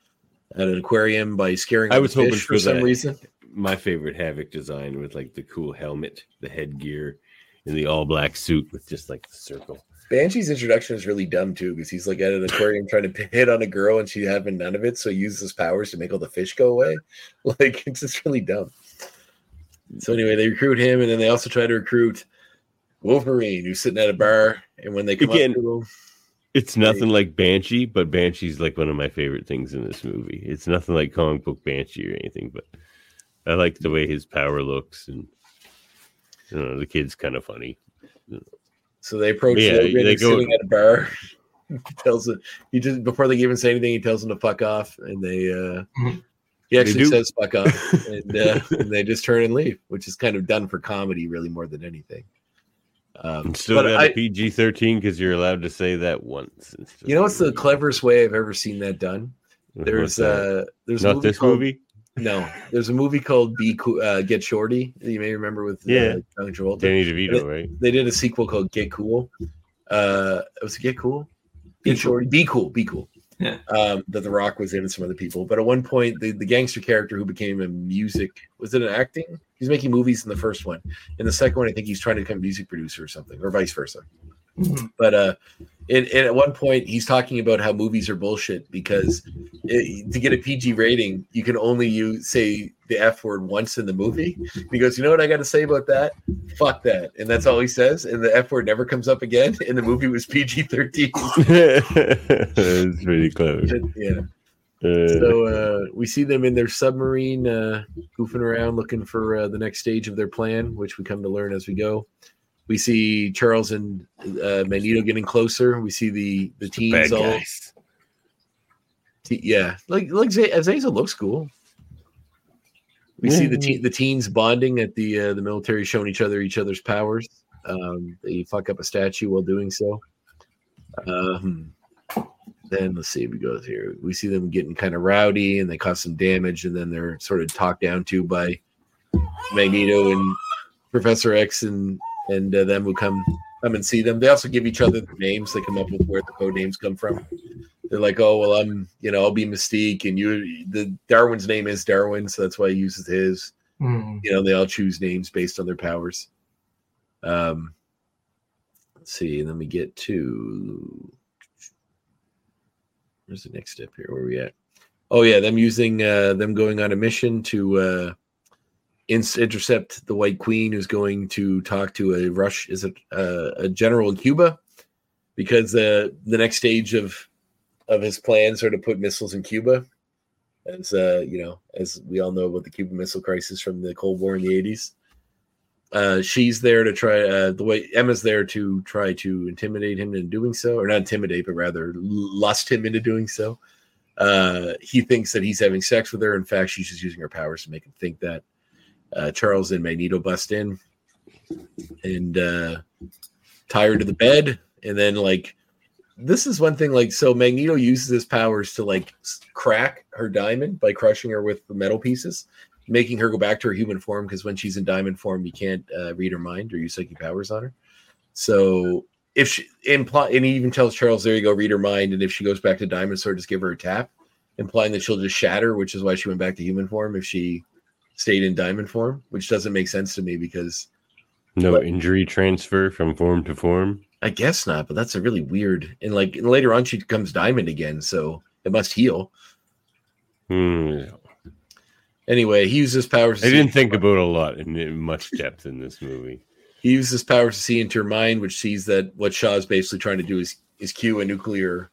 at an aquarium by scaring. I was hoping fish for some that. reason. My favorite Havoc design with like the cool helmet, the headgear, and the all black suit with just like the circle. Banshee's introduction is really dumb too because he's like at an aquarium trying to hit on a girl and she having none of it, so he uses his powers to make all the fish go away. Like it's just really dumb. So anyway, they recruit him, and then they also try to recruit Wolverine, who's sitting at a bar, and when they come Again, up to him, It's nothing like Banshee, but Banshee's like one of my favorite things in this movie. It's nothing like comic book Banshee or anything, but I like the way his power looks, and you know the kid's kind of funny. so they approach Yeah, Logan, they go- sitting at a bar. He tells him he just before they even say anything, he tells him to fuck off, and they uh he actually says fuck off, and, uh, and they just turn and leave, which is kind of done for comedy, really more than anything. Um, still but got I- a PG thirteen because you're allowed to say that once. You know what's the cleverest way I've ever seen that done? There's uh there's a not movie this called, movie. No, there's a movie called Be Cool, uh, Get Shorty. that You may remember with uh, Yeah. John Travolta. Danny DeVito, right? They did a sequel called Get Cool. Uh, was Get Cool? Get Shorty. Be Cool. Be Cool. Yeah. Um, that The Rock was in and some other people. But at one point, the, the gangster character who became a music was it an acting? He's making movies in the first one. In the second one, I think he's trying to become a music producer or something, or vice versa. Mhm. But uh, and, and at one point he's talking about how movies are bullshit because it, to get a PG rating, you can only use say the F word once in the movie. And he goes, you know what I got to say about that? Fuck that, and that's all he says. And the F word never comes up again. And the movie was PG thirteen. It's pretty clever. yeah. Uh, So uh, we see them in their submarine, uh, goofing around, looking for uh, the next stage of their plan, which we come to learn as we go. We see Charles and uh, Magneto getting closer. We see the the bad teens all guys. T- yeah, like like Z- Azazel looks cool. We see the Yeah. te- the teens bonding at the uh, the military, showing each other each other's powers. Um, they fuck up a statue while doing so. Um, then let's see if we go here. We see them getting kind of rowdy and they cause some damage, and then they're sort of talked down to by Magneto and Professor X and and uh, them who come come and see them. They also give each other the names. They come up with where the code names come from. They're like, oh well, I'm you know I'll be Mystique, and you the Darwin's name is Darwin, so that's why he uses his. Mm. You know, they all choose names based on their powers. Um, let's see, and then we get to where's the next step here? Where are we at? Oh yeah, them using uh, them going on a mission to uh, intercept the White Queen, who's going to talk to a Rush is it uh, a general in Cuba, because uh, the next stage of of his plans are to put missiles in Cuba, as uh, you know, as we all know about the Cuban Missile Crisis from the Cold War in the eighties. Uh, she's there to try uh, the way Emma's there to try to intimidate him in doing so, or not intimidate, but rather lust him into doing so. Uh, he thinks that he's having sex with her. In fact, she's just using her powers to make him think that. Uh, Charles and Magneto bust in and uh, tie her to the bed, and then like this is one thing. Like so, Magneto uses his powers to like crack her diamond by crushing her with the metal pieces, making her go back to her human form. Because when she's in diamond form, you can't uh, read her mind or use psychic powers on her. So if she imply, and he even tells Charles, "There you go, read her mind." And if she goes back to diamond sword, just give her a tap, implying that she'll just shatter, which is why she went back to human form if she stayed in diamond form, which doesn't make sense to me because No But- injury transfer from form to form. I guess not. But that's a really weird. And like and later on, she becomes diamond again, so it must heal. Hmm. Anyway, he uses powers. to I didn't think about a lot in, in much depth in this movie. he uses his powers to see into her mind, which sees that what Shaw is basically trying to do is is cue a nuclear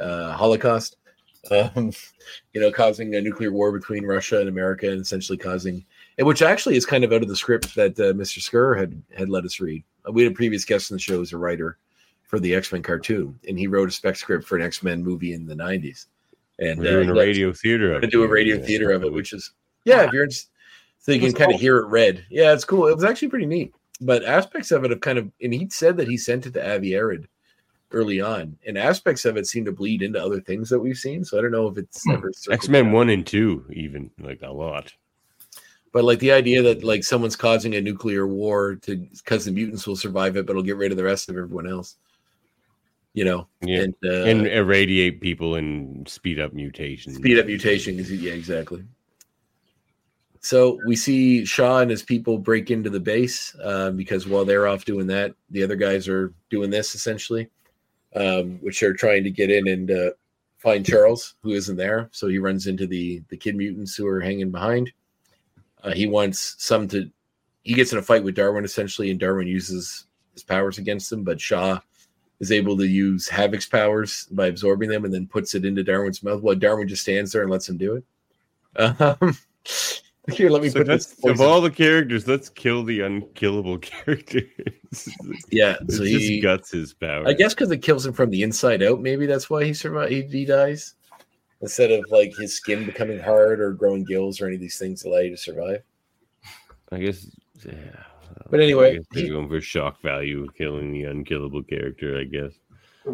uh, holocaust. Um, you know, causing a nuclear war between Russia and America, and essentially causing, which actually is kind of out of the script that uh, Mr. Skir had had let us read. We had a previous guest on the show as a writer for the X Men cartoon, and he wrote a spec script for an X Men movie in the '90s. And We're doing uh, a radio theater of to it. do a radio theater of it, which is yeah, if you're interested, so you can kind of hear it read. Yeah, it's cool. It was actually pretty neat. But aspects of it have kind of, and he said that he sent it to Avi Arad early on, and aspects of it seem to bleed into other things that we've seen. So I don't know if it's Hmm. ever X Men one and two, even like a lot. But like the idea that like someone's causing a nuclear war to because the mutants will survive it, but it'll get rid of the rest of everyone else. You know, Yeah, and, uh, and irradiate people and speed up mutations. speed up mutation is yeah exactly so we see shaw and his people break into the base uh, because while they're off doing that the other guys are doing this essentially um, which are trying to get in and uh, find charles who isn't there so he runs into the the kid mutants who are hanging behind uh, he wants some to he gets in a fight with darwin essentially and darwin uses his powers against him but shaw is able to use Havoc's powers by absorbing them and then puts it into Darwin's mouth. Well, Darwin just stands there and lets him do it. Um, here, let me So put this. let's, of all the characters, let's kill the unkillable characters. yeah, It so just he, guts his power. I guess because it kills him from the inside out. Maybe that's why he survives. He, he dies instead of like his skin becoming hard or growing gills or any of these things to allow you to survive. I guess. Yeah. But anyway, I guess they're going for shock value, killing the unkillable character. I guess.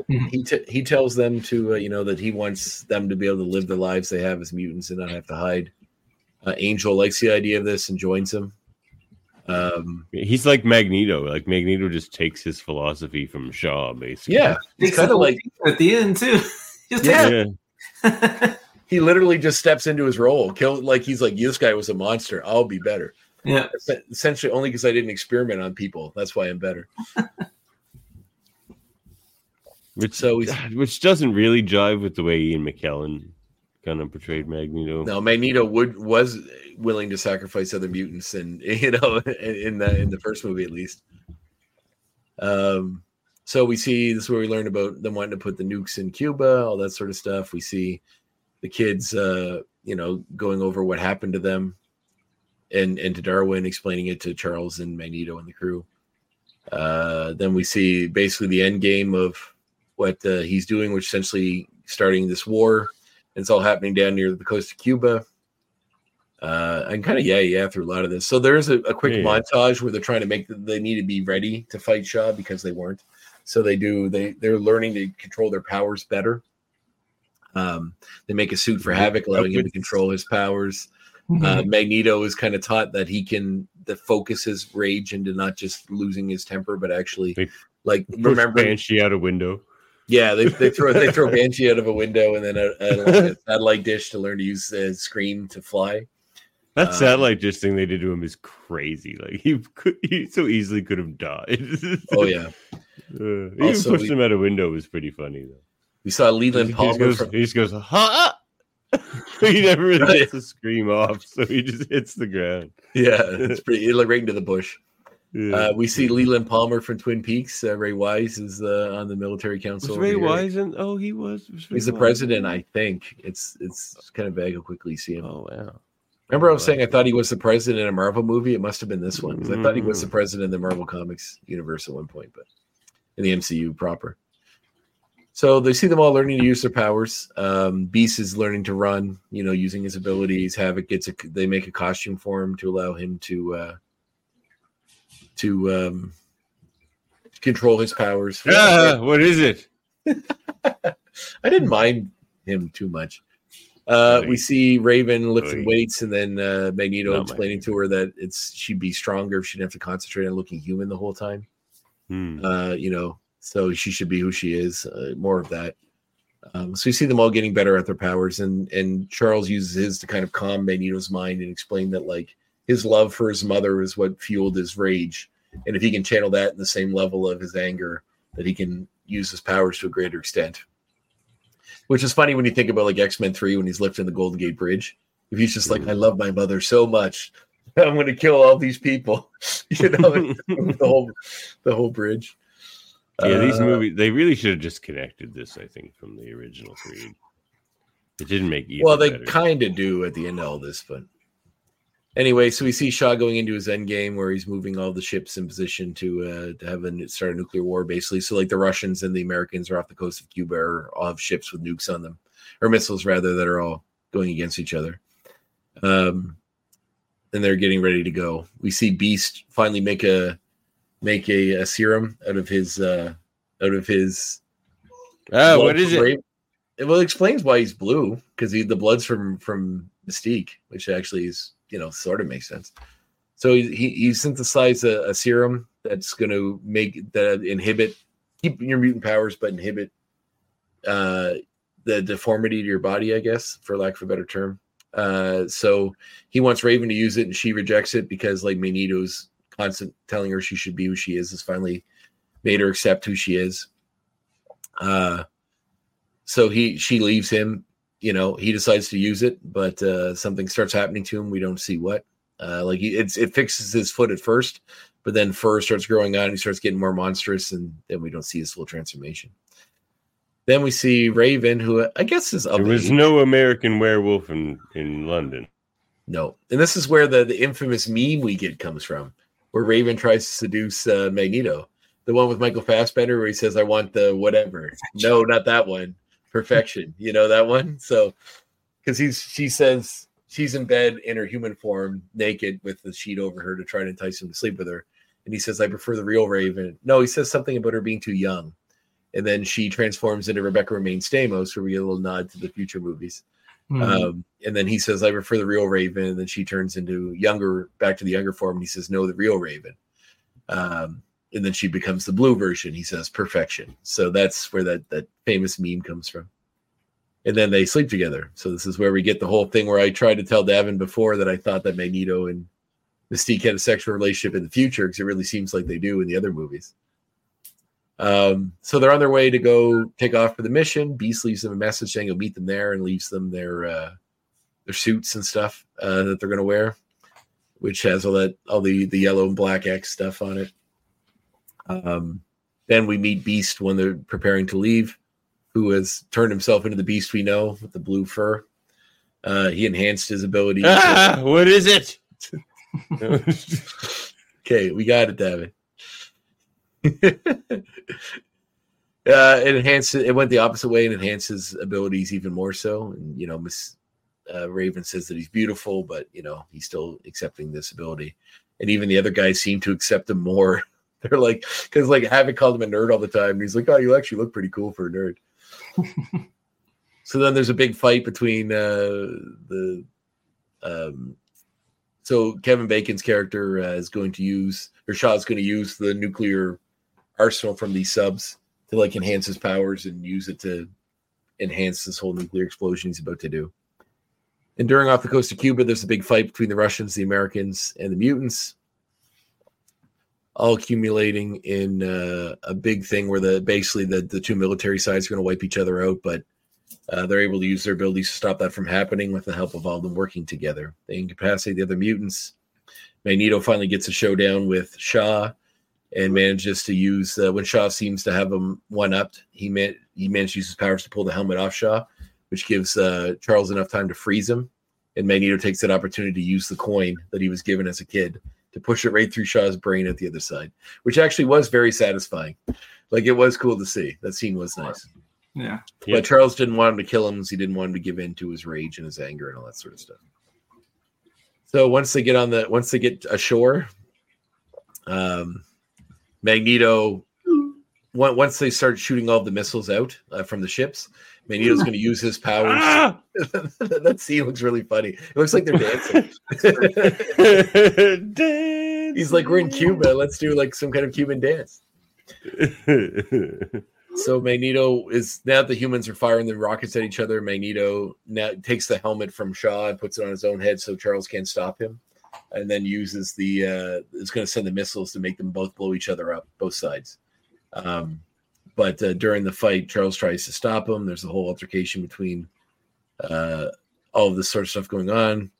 He t- he tells them to uh, you know that he wants them to be able to live the lives they have as mutants and not have to hide. Uh, Angel likes the idea of this and joins him. Um, He's like Magneto. Like Magneto just takes his philosophy from Shaw, basically. yeah, it's Takes kind of like at the end too. Just Yeah. Yeah. he literally just steps into his role. Kill like he's like this guy was a monster. I'll be better. yeah. Essentially, only because I didn't experiment on people. That's why I'm better. Which So which doesn't really jive with the way Ian McKellen kind of portrayed Magneto. No, Magneto would was willing to sacrifice other mutants, and you know, in the in the first movie at least. Um, so we see this is where we learn about them wanting to put the nukes in Cuba, all that sort of stuff. We see the kids, uh, you know, going over what happened to them, and and to Darwin explaining it to Charles and Magneto and the crew. Uh, then we see basically the end game of what uh, he's doing, which essentially starting this war. It's all happening down near the coast of Cuba. Uh, and kind of yeah, yeah, through a lot of this. So there's a, a quick Yeah, montage where they're trying to make the, they need to be ready to fight Shaw because they weren't. So they do they they're learning to control their powers better. Um, they make a suit for Havoc, allowing him to control his powers. Uh, Magneto is kind of taught that he can that focus his rage into not just losing his temper, but actually They like remember. Banshee out a window. Yeah, they, they throw they throw Banshee out of a window and then a, a, a satellite dish to learn to use the Scream to fly. That Um, satellite dish thing they did to him is crazy. Like he could, he so easily could have died. Oh yeah, Uh, even Also, pushed we- him out a window was pretty funny though. we saw He Leland just, Palmer. goes, From, he just goes, ha! he never really lets the scream off, so he just hits the ground. yeah, it's pretty. It looked right into the bush. Yeah. Uh, we see Leland Palmer from Twin Peaks. Uh, Ray Wise is uh, on the military was council. Ray here. Wise in? Oh, he was. was Ray He's the Wise. president, I think. It's it's kind of vague how quickly see him. Oh wow. Remember, I was saying I thought he was the president in a Marvel movie. It must have been this one because I thought he was the Mhm. president in the Marvel Comics universe at one point, but in the MCU proper. So they see them all learning to use their powers. Um, Beast is learning to run, you know, using his abilities. Havoc gets a they make a costume for him to allow him to uh, to um, control his powers. Ah, what is it? I didn't mind him too much. Uh, we see Raven lifting weights, and then uh, Magneto Not explaining to her that it's she'd be stronger if she didn't have to concentrate on looking human the whole time. Hmm. Uh, you know, so she should be who she is. Uh, more of that. Um, so we see them all getting better at their powers, and and Charles uses his to kind of calm Magneto's mind and explain that like his love for his mother is what fueled his rage, and if he can channel that in the same level of his anger, that he can use his powers to a greater extent. Which is funny when you think about like X Men Three when he's lifting the Golden Gate Bridge. If he's just like, I love my mother so much, I'm going to kill all these people, you know, the whole the whole bridge. Yeah, these Uh, movies they really should have just connected this, I think, from the original three. It didn't make Well, they kind of do at the end of all this, but anyway, so we see Shaw going into his end game where he's moving all the ships in position to uh, to have a start a nuclear war, basically. So like the Russians and the Americans are off the coast of Cuba, or all have ships with nukes on them, or missiles rather, that are all going against each other. Um, and they're getting ready to go. We see Beast finally make a make a, a serum out of his uh out of his blood what is from it? Well, it explains why he's blue because he the blood's from from Mystique, which actually is you know sort of makes sense. So he he, he synthesized a, a serum that's going to make that inhibit keep your mutant powers, but inhibit uh the deformity to your body, I guess, for lack of a better term. Uh, so he wants Raven to use it, and she rejects it because like Magneto's constant telling her she should be who she is has finally made her accept who she is. Uh, so he she leaves him. You know, he decides to use it, but uh, something starts happening to him. We don't see what. Uh, like he, it's it fixes his foot at first, but then fur starts growing on. And he starts getting more monstrous, and then we don't see his full transformation. Then we see Raven, who I guess is of There was age. no American werewolf in, in London. No, and this is where the the infamous meme we get comes from, where Raven tries to seduce uh, Magneto, the one with Michael Fassbender, where he says, "I want the whatever." No, not that one. Perfection. You know that one. So, because he's she says she's in bed in her human form, naked, with the sheet over her to try to entice him to sleep with her, and he says, "I prefer the real Raven." No, he says something about her being too young, and then she transforms into Rebecca Romijn Stamos, where we get a little nod to the future movies. Hmm. Um, and then he says, I prefer the real Raven. And then she turns into younger, back to the younger form. And he says, No, the real Raven. Um, and then she becomes the blue version. He says, Perfection. So that's where that, that famous meme comes from. And then they sleep together. So this is where we get the whole thing where I tried to tell Davan before that I thought that Magneto and Mystique had a sexual relationship in the future because it really seems like they do in the other movies. Um, so they're on their way to go take off for the mission. Beast leaves them a message saying he'll meet them there and leaves them their uh, their suits and stuff uh, that they're going to wear, which has all that all the the yellow and black X stuff on it. Um, then we meet Beast when they're preparing to leave, who has turned himself into the Beast we know with the blue fur. Uh, he enhanced his ability. Ah, what is it? Okay, we got it, David. uh, it enhanced it went the opposite way and enhanced his abilities even more so. And you know, Miss uh, Raven says that he's beautiful, but you know, he's still accepting this ability. And even the other guys seem to accept him more. They're like, because like Havoc called him a nerd all the time, he's like, "Oh, you actually look pretty cool for a nerd." so then there's a big fight between uh, the um, so Kevin Bacon's character uh, is going to use or Shaw's going to use the nuclear arsenal from these subs to like enhance his powers and use it to enhance this whole nuclear explosion he's about to do. And during off the coast of Cuba, there's a big fight between the Russians, the Americans, and the mutants, all accumulating in uh, a big thing where the basically the, the two military sides are going to wipe each other out, but uh, they're able to use their abilities to stop that from happening with the help of all of them working together. They incapacitate the other mutants. Magneto finally gets a showdown with Shaw and manages to use uh, when Shaw seems to have him one upped. He man- he manages to use his powers to pull the helmet off Shaw, which gives uh, Charles enough time to freeze him. And Magneto takes that opportunity to use the coin that he was given as a kid to push it right through Shaw's brain at the other side, which actually was very satisfying. Like it was cool to see. That scene was nice. Yeah. Yep. But Charles didn't want him to kill him because he didn't want him to give in to his rage and his anger and all that sort of stuff. So once they get on the once they get ashore, um, Magneto on- once they start shooting all the missiles out uh, from the ships, Magneto's going to use his powers. Ah! that scene looks really funny. It looks like they're dancing. He's like, "We're in Cuba. Let's do like some kind of Cuban dance." So Magneto is now that the humans are firing the rockets at each other. Magneto now takes the helmet from Shaw and puts it on his own head so Charles can't stop him, and then uses the uh, is going to send the missiles to make them both blow each other up, both sides. Um, but uh, during the fight, Charles tries to stop him. There's a whole altercation between uh, all of this sort of stuff going on.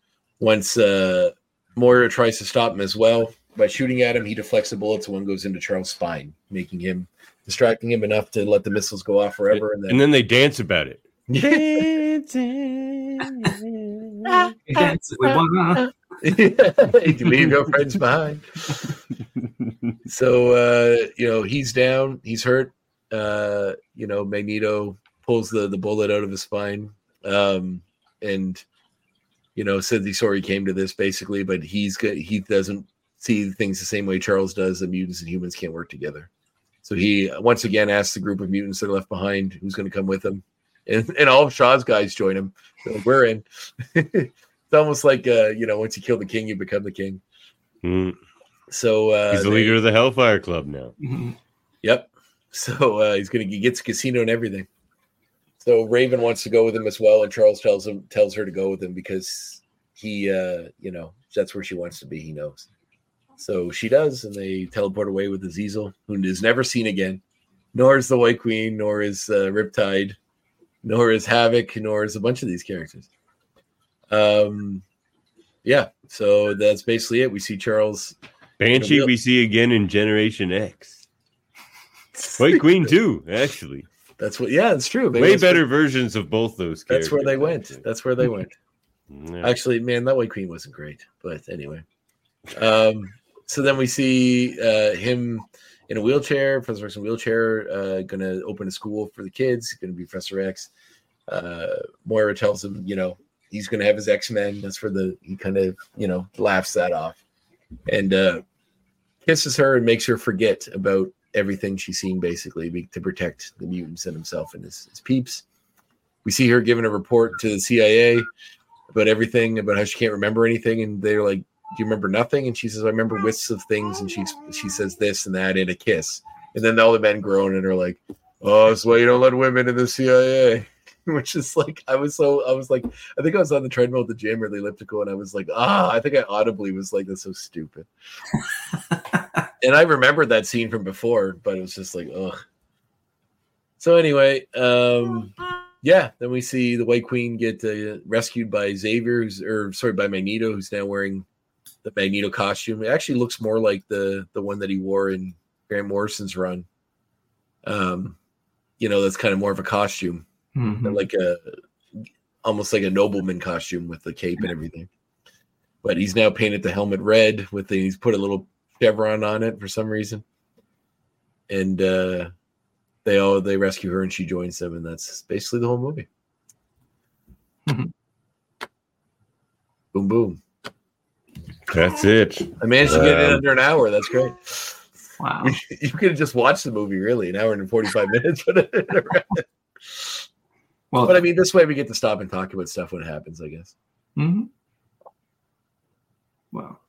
Once uh, Moira tries to stop him as well by shooting at him, he deflects the bullets. One goes into Charles' spine, making him distracting him enough to let the missiles go off forever. And then, and then they dance about it. Dance, we wanna- you leave your friends behind. So uh, you know he's down, he's hurt. Uh, you know Magneto pulls the the bullet out of his spine, um, and you know said he sorry he came to this basically, but he's good. He doesn't see things the same way Charles does. The mutants and humans can't work together. So he once again asks the group of mutants that are left behind who's going to come with him, and, and all of Shaw's guys join him. They're We're in. it's almost like uh, you know, once you kill the king, you become the king. Mm, So uh, He's the they- leader of the Hellfire Club now. Mhm. Yep. So uh, he's gonna he gets a casino and everything. So Raven wants to go with him as well, and Charles tells him tells her to go with him because he uh, you know, that's where she wants to be, he knows. So she does, and they teleport away with Azazel, who is never seen again, nor is the White Queen, nor is uh, Riptide, nor is Havoc, nor is a bunch of these characters. Um, yeah. So that's basically it. We see Charles. Banshee we see again in Generation X. White Queen too, actually. That's what. Yeah, it's true. Way where- better versions of both those characters. That's where they went. That's where they went. Yeah. Actually, man, that White Queen wasn't great, but anyway. Um, so then we see uh, him in a wheelchair, Professor X in a wheelchair, uh, going to open a school for the kids. Going to be Professor X. Uh, Moira tells him, you know, he's to have his X Men. That's where the he kind of, you know, laughs that off, and uh, kisses her and makes her forget about everything she's seen, basically, to protect the mutants and himself and his, his peeps. We see her giving a report to the CIA about everything, about how she can't remember anything, and they're like, "Do you remember nothing?" And she says, "I remember wisps of things," and she she says this and that and a kiss, and then all the men groan and are like, "Oh, that's why you don't let women in the CIA." Which is like, I was so, I was like, I think I was on the treadmill at the gym or the elliptical, and I was like, ah, I think I audibly was like, "That's so stupid." and I remembered that scene from before, but it was just like, ugh. So anyway, um, yeah, then we see the White Queen get uh, rescued by Xavier, who's or sorry, by Magneto, who's now wearing the Magneto costume. It actually looks more like the the one that he wore in Grant Morrison's run. Um, you know, that's kind of more of a costume, Mhm. like a almost like a nobleman costume with the cape and everything. But he's now painted the helmet red with the he's put a little chevron on it for some reason. And uh they all they rescue her and she joins them, and that's basically the whole movie. Mhm. boom boom. That's it. I managed to get it in Um, under an hour. That's great. Wow. You could have just watched the movie really an hour and 45 minutes. But Well, But I mean, this way we get to stop and talk about stuff when it happens. I guess. mhm. well,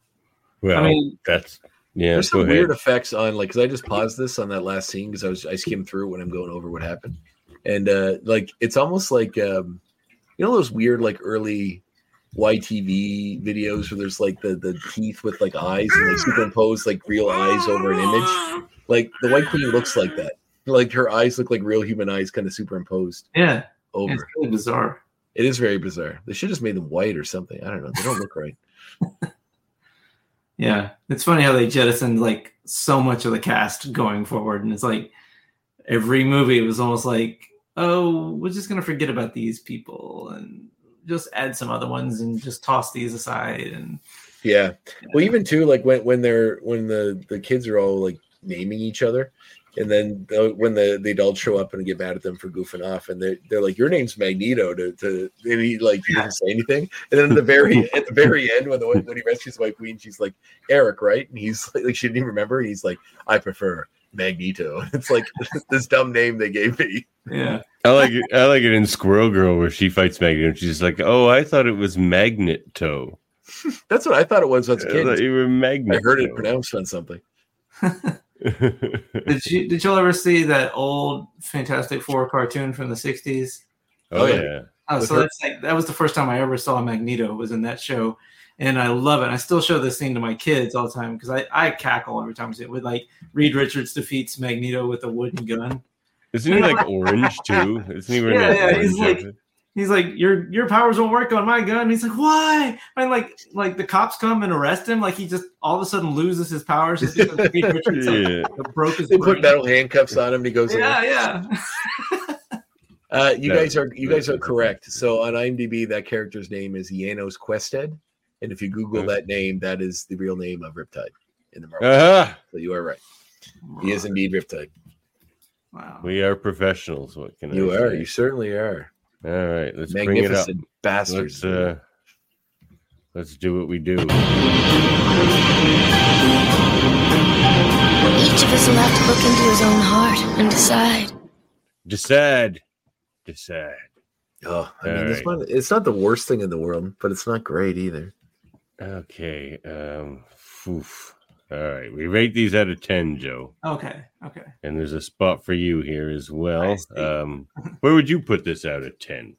Well, I mean, that's yeah. There's go some ahead. weird effects on like because I just paused this on that last scene because I was I skimmed through when I'm going over what happened, and uh like it's almost like um you know those weird like early YTV videos where there's like the the teeth with like eyes and they superimpose like real eyes over an image. Like the White Queen looks like that. Like her eyes look like real human eyes, kind of superimposed yeah, over. it's really bizarre. It is very bizarre. They should just made them white or something. I don't know. They don't look right. Yeah, it's funny how they jettisoned like so much of the cast going forward, and it's like every movie it was almost like, oh, we're just gonna forget about these people and just add some other ones and just toss these aside. And Yeah. Well, even too, like when when they're when the the kids are all like naming each other, and then when the the adults show up and get mad at them for goofing off, and they they're like, "Your name's Magneto," to, to and he like he doesn't say anything, and then at the very at the very end when the when he rescues the White Queen, she's like, "Eric, right?" And he's like, like she didn't even remember. And he's like, "I prefer Magneto." It's like this dumb name they gave me. yeah, I like it. I like it in Squirrel Girl where she fights Magneto. and She's like, "Oh, I thought it was Magneto. That's what I thought it was as a I thought kid. you were I heard it pronounced on something. did you did y'all ever see that old Fantastic Four cartoon from the '60s? oh yeah. yeah. Oh, With so her- that's like that was the first time I ever saw Magneto was in that show, and I love it. I still show this scene to my kids all the time because I, I cackle every time I see it. With like Reed Richards defeats Magneto with a wooden gun. Isn't he like orange too? Isn't he wearing Yeah, yeah, he's like-? He's like, your your powers won't work on my gun. He's like, why? And like like the cops come and arrest him. Like he just all of a sudden loses his powers just because Reed Richards like, broke his They put metal handcuffs on him. And he goes. Yeah, yeah. Uh, you No, guys are you guys are that's- correct. So on IMDb, that character's name is Janos Quested, and if you Google Okay. that name, that is the real name of Riptide in the Marvel. Uh-huh. so you are right. He is indeed Riptide. Wow. We are professionals. What can You I are. say? You certainly are. All right, let's bring it up. Bastards. Let's uh, let's do what we do. Each of us will have to look into his own heart and decide. Decide. Decide. oh, I mean, All this right. one, it's not the worst thing in the world, but it's not great either. Okay. Um. oof. All right. We rate these out of ten, Joe, Okay. Okay. and there's a spot for you here as well. Um. Where would you put this out of ten?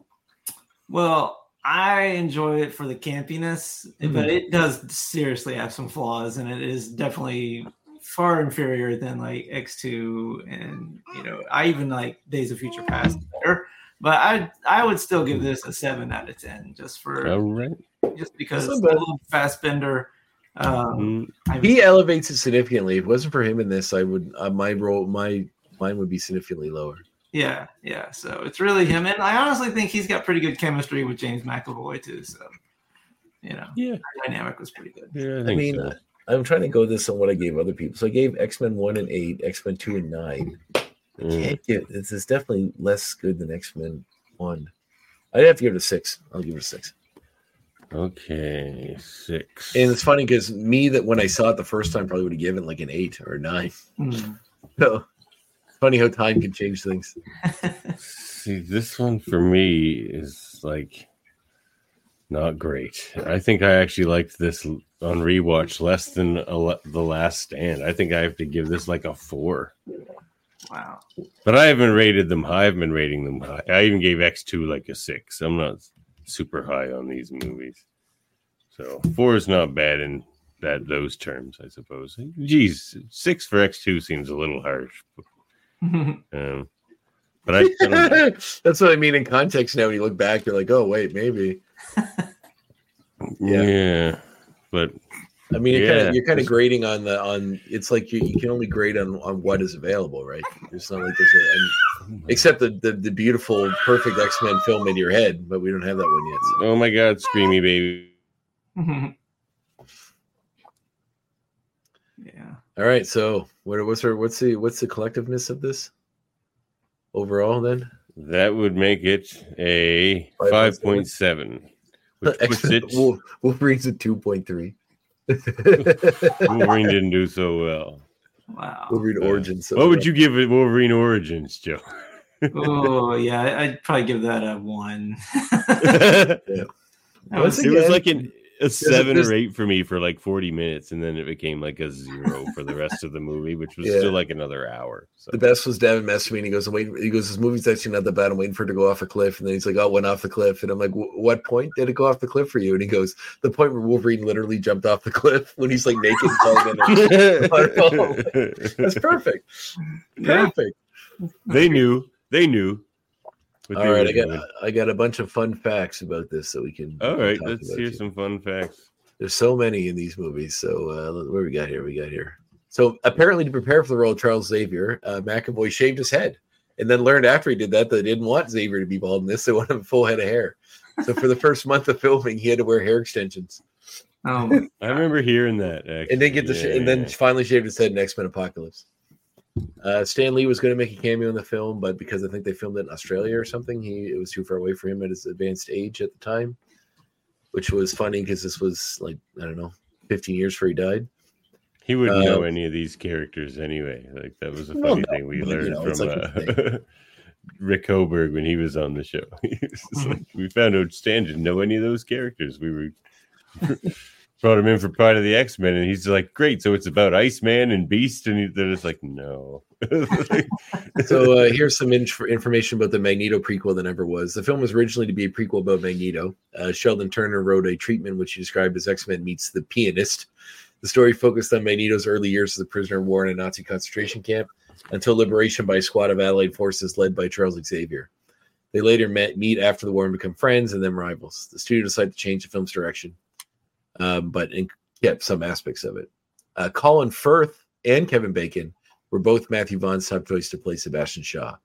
Well, I enjoy it for the campiness, but it does seriously have some flaws, and it is definitely far inferior than like X2 and you know, I even like Days of Future Past better. But I I would still give this a seven out of ten just for All right. just because That's I not bad. love Fassbender. Um, Mm, I, He elevates it significantly. If it wasn't for him in this, I would uh, my role my mine would be significantly lower. yeah, yeah. So it's really him, and I honestly think he's got pretty good chemistry with James McAvoy too. So you know, yeah. the dynamic was pretty good. Yeah. I, I mean, so. I'm trying to go this on what I gave other people. So I gave X Men one and eight, X Men two and nine. Mm. Can't give this is definitely less good than X Men one. I'd have to give it a six. I'll give it a six. Okay. Six. And it's funny because me that when I saw it the first time probably would have given like an eight or a nine. Mm. So funny how time can change things. See, this one for me is like not great. I think I actually liked this on rewatch less than a, the Last Stand. I think I have to give this like a four. Wow. But I haven't rated them high. I've been rating them high. I even gave X two like a six. I'm not super high on these movies, so four is not bad in that those terms, I suppose. Geez, six for X two seems a little harsh. Um, but I, I that's what I mean in context now. When you look back, you're like, oh wait, maybe. yeah. Yeah. but I mean, you're kind of you're kind of grading on the on. It's like you, you can only grade on on what is available, right? It's not like there's a and, oh except the, the the beautiful, perfect X Men film in your head, but we don't have that one yet. So. oh my god, screamy baby. yeah. All right, so what what's our what's the what's the collectiveness of this overall then? That would make it a 5.7. five point seven, which puts X-Men- it. Wolf- Wolverine's a two point three. Wolverine didn't do so well. Wow. Wolverine Uh, Origins. What would you give it Wolverine Origins, Joe? oh yeah, I- I'd probably give that a one. it That was- Once was like an, a seven or eight for me for like 40 minutes, and then it became like a zero for the rest of the movie, which was Yeah. still like another hour. So The best was Devin messaged me and he goes, I'm waiting. He goes, This movie's actually not that bad. I'm waiting for it to go off a cliff. And then he's like, Oh, it went off the cliff. And I'm like, What point did it go off the cliff for you? And he goes, The point where Wolverine literally jumped off the cliff when he's like naked. and falling in. That's perfect. Yeah. Perfect. they knew. They knew. What they All right. I got doing. I got a bunch of fun facts about this so we can. All we can right, talk let's about hear you. some fun facts. There's so many in these movies. So uh, what we got here? We got here. So apparently, to prepare for the role of Charles Xavier, uh, McAvoy shaved his head, and then learned after he did that that they didn't want Xavier to be bald in this. They wanted a full head of hair. So for the first month of filming, he had to wear hair extensions, Um, I remember hearing that. Actually. and then get the sh- and then finally shaved his head in X Men Apocalypse. Uh, Stan Lee was going to make a cameo in the film, but because I think they filmed it in Australia or something, he it was too far away for him at his advanced age at the time, which was funny because this was like I don't know, 15 years before he died. he wouldn't know uh, any of these characters anyway. Like that was a funny no, thing we but, you learned know, from like uh, Rick Hoberg when he was on the show. He was just like, we found out Stan didn't know any of those characters. We were brought him in for part of the X Men, and he's like, "Great, so it's about Iceman and Beast," and he, they're just like, "No." So uh, here's some inf- information about the Magneto prequel that never was. The film was originally to be a prequel about Magneto. Uh, Sheldon Turner wrote a treatment which he described as X Men meets the pianist. The story focused on Magneto's early years as a prisoner of war in a Nazi concentration camp until liberation by a squad of Allied forces led by Charles Xavier. They later met, meet after the war and become friends and then rivals. The studio decided to change the film's direction, um, but in, kept some aspects of it. Uh, Colin Firth and Kevin Bacon were both Matthew Vaughn's top choice to play Sebastian Shaw.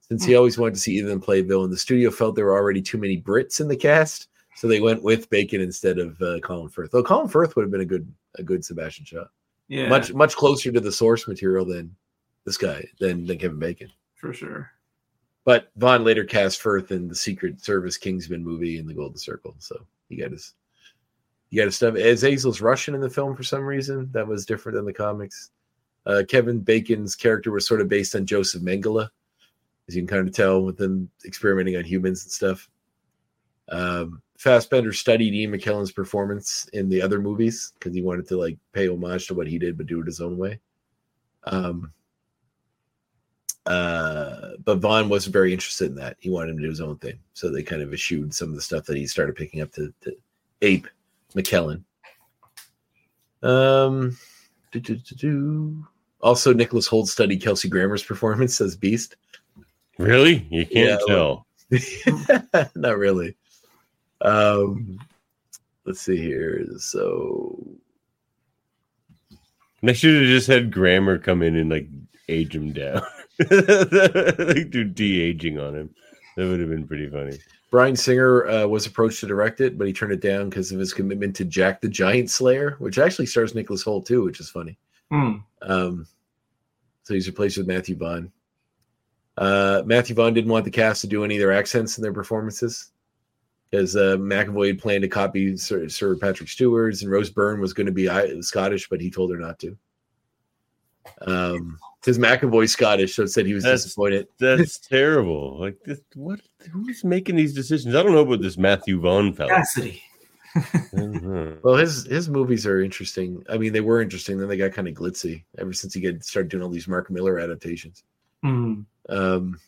Since he always wanted to see either of them play villain, the studio felt there were already too many Brits in the cast, so they went with Bacon instead of uh, Colin Firth. Though Colin Firth would have been a good a good Sebastian Shaw, yeah, much much closer to the source material than this guy than than Kevin Bacon. for sure. But Vaughn later cast Firth in the Secret Service Kingsman movie in the Golden Circle, so he got his he got his stuff. Azazel's Russian in the film for some reason that was different than the comics. Uh, Kevin Bacon's character was sort of based on Joseph Mengele, as you can kind of tell with them experimenting on humans and stuff. Um, Fassbender studied Ian McKellen's performance in the other movies because he wanted to like pay homage to what he did, but do it his own way. Um, uh, but Vaughn wasn't very interested in that. He wanted him to do his own thing, so they kind of eschewed some of the stuff that he started picking up to, to ape McKellen. Um, also Nicholas Hoult studied Kelsey Grammer's performance as Beast. really, you can't Yeah, tell. Not really. Um, let's see here. So They should have just had Grammer come in and like age him down, like do de aging on him. That would have been pretty funny. Bryan Singer uh, was approached to direct it, but he turned it down because of his commitment to Jack the Giant Slayer, which actually stars Nicholas Hoult too, which is funny. Hmm. Um, so he's replaced with Matthew Vaughn. Uh, Matthew Vaughn didn't want the cast to do any of their accents in their performances because uh, McAvoy had planned to copy Sir, Sir Patrick Stewart's, and Rose Byrne was going to be Scottish, but he told her not to. Um, because McAvoy's Scottish, so it said he was That's- disappointed. That's terrible. Like this, what? Who's making these decisions? I don't know about this Matthew Vaughn fellow. Cassidy. Mhm. Well, his his movies are interesting. I mean, they were interesting. Then they got kind of glitzy ever since he get started doing all these Mark Millar adaptations. Hmm. Um,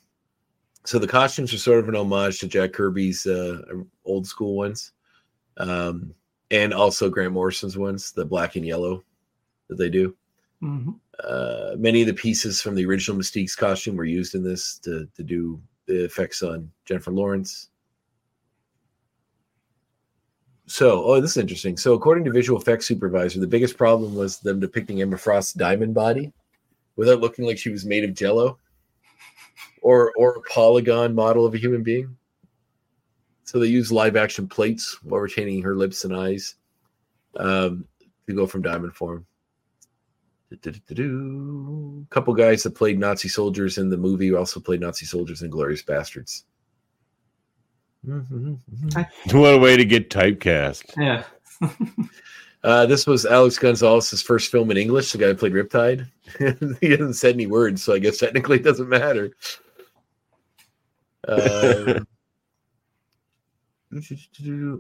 so the costumes are sort of an homage to Jack Kirby's uh, old school ones, um, and also Grant Morrison's ones, the black and yellow that they do. Mhm. Uh, many of the pieces from the original Mystique's costume were used in this to to do the effects on Jennifer Lawrence. So, oh, this is interesting. So, according to visual effects supervisor, the biggest problem was them depicting Emma Frost's diamond body without looking like she was made of jello or or a polygon model of a human being. So they use live action plates while retaining her lips and eyes um, to go from diamond form. Do-do-do-do. Couple guys that played Nazi soldiers in the movie also played Nazi soldiers in Glorious Bastards. Mm-hmm. What a way to get typecast. Yeah. Uh, this was Alex Gonzalez's first film in English. The guy who played Riptide. he hasn't said any words, so I guess technically it doesn't matter. Um,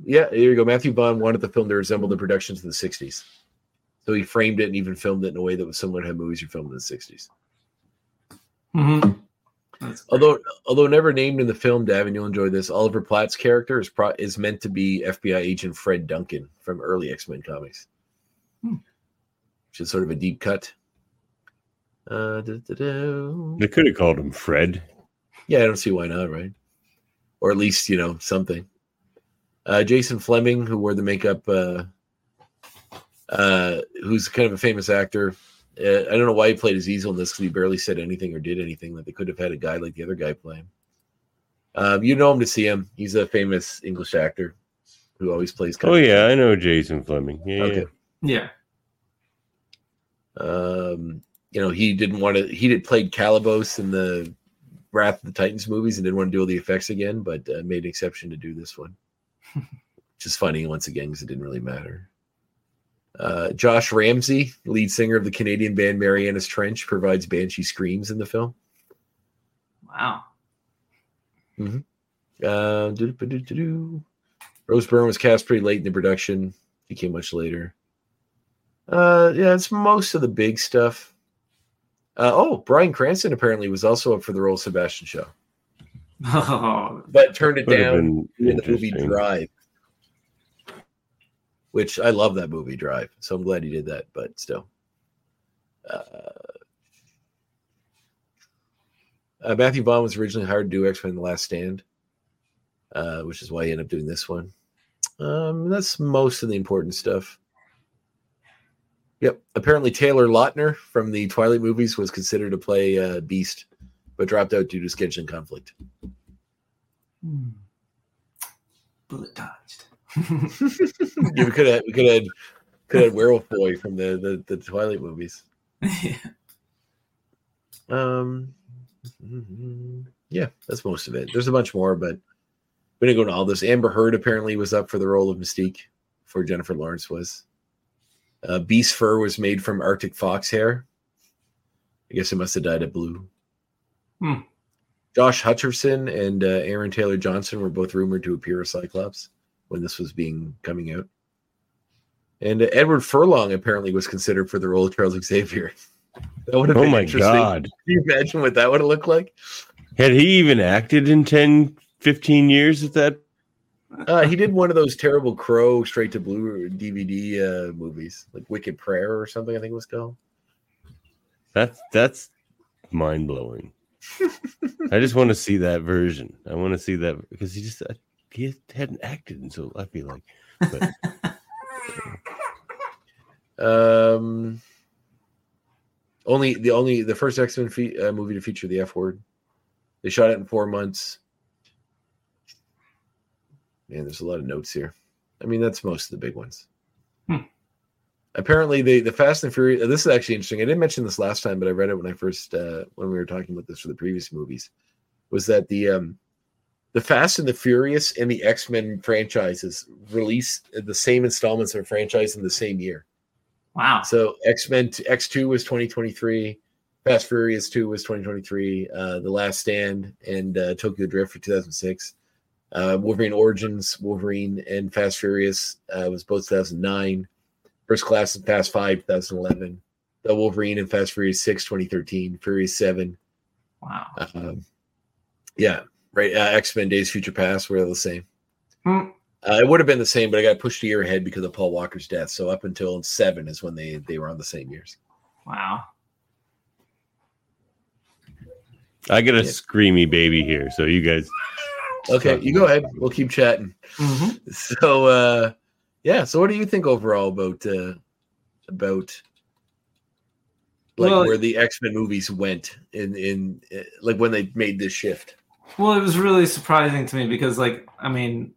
yeah, here you go. Matthew Vaughn wanted the film to resemble the productions of the '60s, so he framed it and even filmed it in a way that was similar to how movies were filmed in the '60s. Mhm. Although, although never named in the film, Davan, you'll enjoy this. Oliver Platt's character is pro- is meant to be FBI agent Fred Duncan from early X Men comics, Hmm. which is sort of a deep cut. Uh. They could have called him Fred. Yeah, I don't see why not, right? Or at least you know something. Uh, Jason Flemyng, who wore the makeup, uh, uh, who's kind of a famous actor. Uh, I don't know why he played Azazel in this because he barely said anything or did anything. That they could have had a guy like the other guy playing. Um, you know him to see him. He's a famous English actor who always plays. kind Oh of- yeah, I know Jason Flemyng. Yeah, Okay. Yeah. Um, you know, he didn't want to. He did played Calibos in the Wrath of the Titans movies and didn't want to do all the effects again, but uh, made an exception to do this one, which is funny once again because it didn't really matter. Uh, Josh Ramsay, lead singer of the Canadian band Marianas Trench, provides Banshee screams in the film. Wow. Uh, doo-doo-doo-doo-doo. Rose Byrne was cast pretty late in the production. He came much later. Uh, yeah, it's most of the big stuff. Uh, oh, Bryan Cranston apparently was also up for the role of Sebastian Shaw, Oh, but turned it Would down in the movie. Drive, which I love that movie Drive. So I'm glad he did that, but still. Uh, uh, Matthew Vaughn was originally hired to do X Men: The Last Stand, uh, which is why he ended up doing this one. Um, that's most of the important stuff. Yep. Apparently, Taylor Lautner from the Twilight movies was considered to play uh, Beast, but dropped out due to scheduling conflict. Hmm. bullet dodged. Yeah, we could have we could have could have Werewolf Boy from the, the the Twilight movies. yeah. Um, yeah, that's most of it. There's a bunch more, but we didn't go into all this. Amber Heard apparently was up for the role of Mystique, before Jennifer Lawrence was. Uh, Beast fur was made from Arctic fox hair. I guess it must have dyed it blue. Hmm. Josh Hutcherson and uh, Aaron Taylor Johnson were both rumored to appear as Cyclops when this was being coming out. And uh, Edward Furlong apparently was considered for the role of Charles Xavier. That would have Oh been my interesting. god. Can you imagine what that would have looked like? Had he even acted in 10, 15 years at that? Uh, he did one of those terrible Crow straight to blue DVD uh, movies, like Wicked Prayer or something. I think it was called. That's that's mind blowing. I just want to see that version. I want to see that because he just uh, he hadn't acted in so I feel like. But Um, only the only the first X Men fe- uh, movie to feature the F word. They shot it in four months. Man, there's a lot of notes here. I mean, that's most of the big ones. Hmm. Apparently, the the Fast and Furious. This is actually interesting. I didn't mention this last time, but I read it when I first uh, when we were talking about this for the previous movies. Was that the um the Fast and the Furious and the X Men franchises release the same installments of a franchise in the same year? Wow. So X Men X two was 2023, Fast Furious two was 2023, uh, The Last Stand and uh, Tokyo Drift for 2006. Uh, Wolverine Origins, Wolverine and Fast Furious uh, was both 2009. First Class and Fast Five 2011. The Wolverine and Fast Furious six 2013. Furious seven. Wow. Um, yeah, right. Uh, X Men Days Future Past were the same. Hmm. Uh, it would have been the same, but I got pushed a year ahead because of Paul Walker's death. So up until seven is when they they were on the same years. Wow. I got a Yeah. screamy baby here, so you guys. Okay, you go ahead. We'll keep chatting. Mhm. So uh yeah, so what do you think overall about uh about like Well- where the X Men movies went in in uh, like when they made this shift? Well, it was really surprising to me because, like, I mean,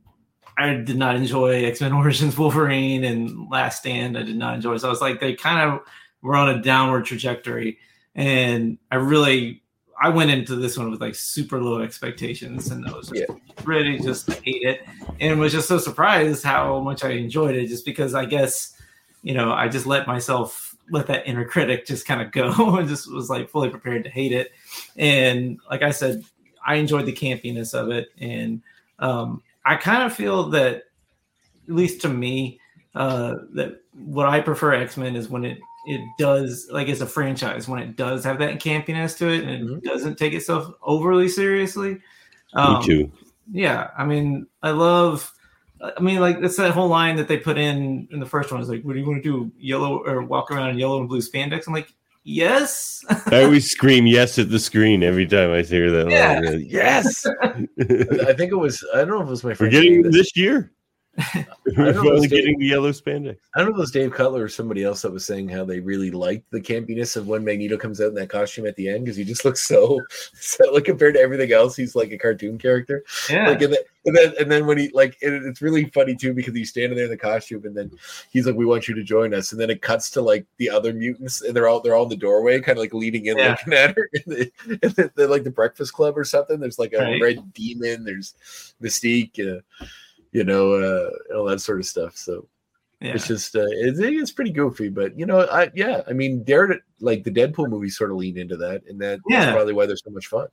I did not enjoy X Men Origins Wolverine and Last Stand. I did not enjoy. So I was like, they kind of were on a downward trajectory, and I really, I went into this one with like super low expectations, and I was just ready to just hate it, and was just so surprised how much I enjoyed it, just because I guess, you know, I just let myself let that inner critic just kind of go and just was like fully prepared to hate it, and like I said, I enjoyed the campiness of it, and um, I kind of feel that, at least to me, uh, that what I prefer X Men is when it it does like as a franchise when it does have that campiness to it and it Mhm. doesn't take itself overly seriously. Um, Me too. Yeah, I mean, I love. I mean, like it's that whole line that they put in in the first one is like, "What do you want to do? Yellow or walk around in yellow and blue spandex?" I'm like, "Yes." I always scream yes at the screen every time I hear that. Yeah. line. Yes. I think it was. I don't know if it was my We're getting Dave them that- this year. We're finally getting the yellow spandex. I don't know if it was Dave Cutler or somebody else that was saying how they really liked the campiness of when Magneto comes out in that costume at the end because he just looks so, so like compared to everything else, he's like a cartoon character. Yeah, Like and then, and then and then when he like it, it's really funny too because he's standing there in the costume and then he's like, "We want you to join us," and then it cuts to like the other mutants and they're all they're all in the doorway, kind of like leaning in, Yeah. looking at her. And, they, and then, they're like the Breakfast Club or something. There's like a Right. red demon. There's Mystique. Uh, you know, uh, all that sort of stuff. So yeah. it's just uh, it's, it's pretty goofy, but you know, I yeah, I mean, Dare like the Deadpool movie sort of leaned into that, and that, Yeah. that's probably why they're so much fun.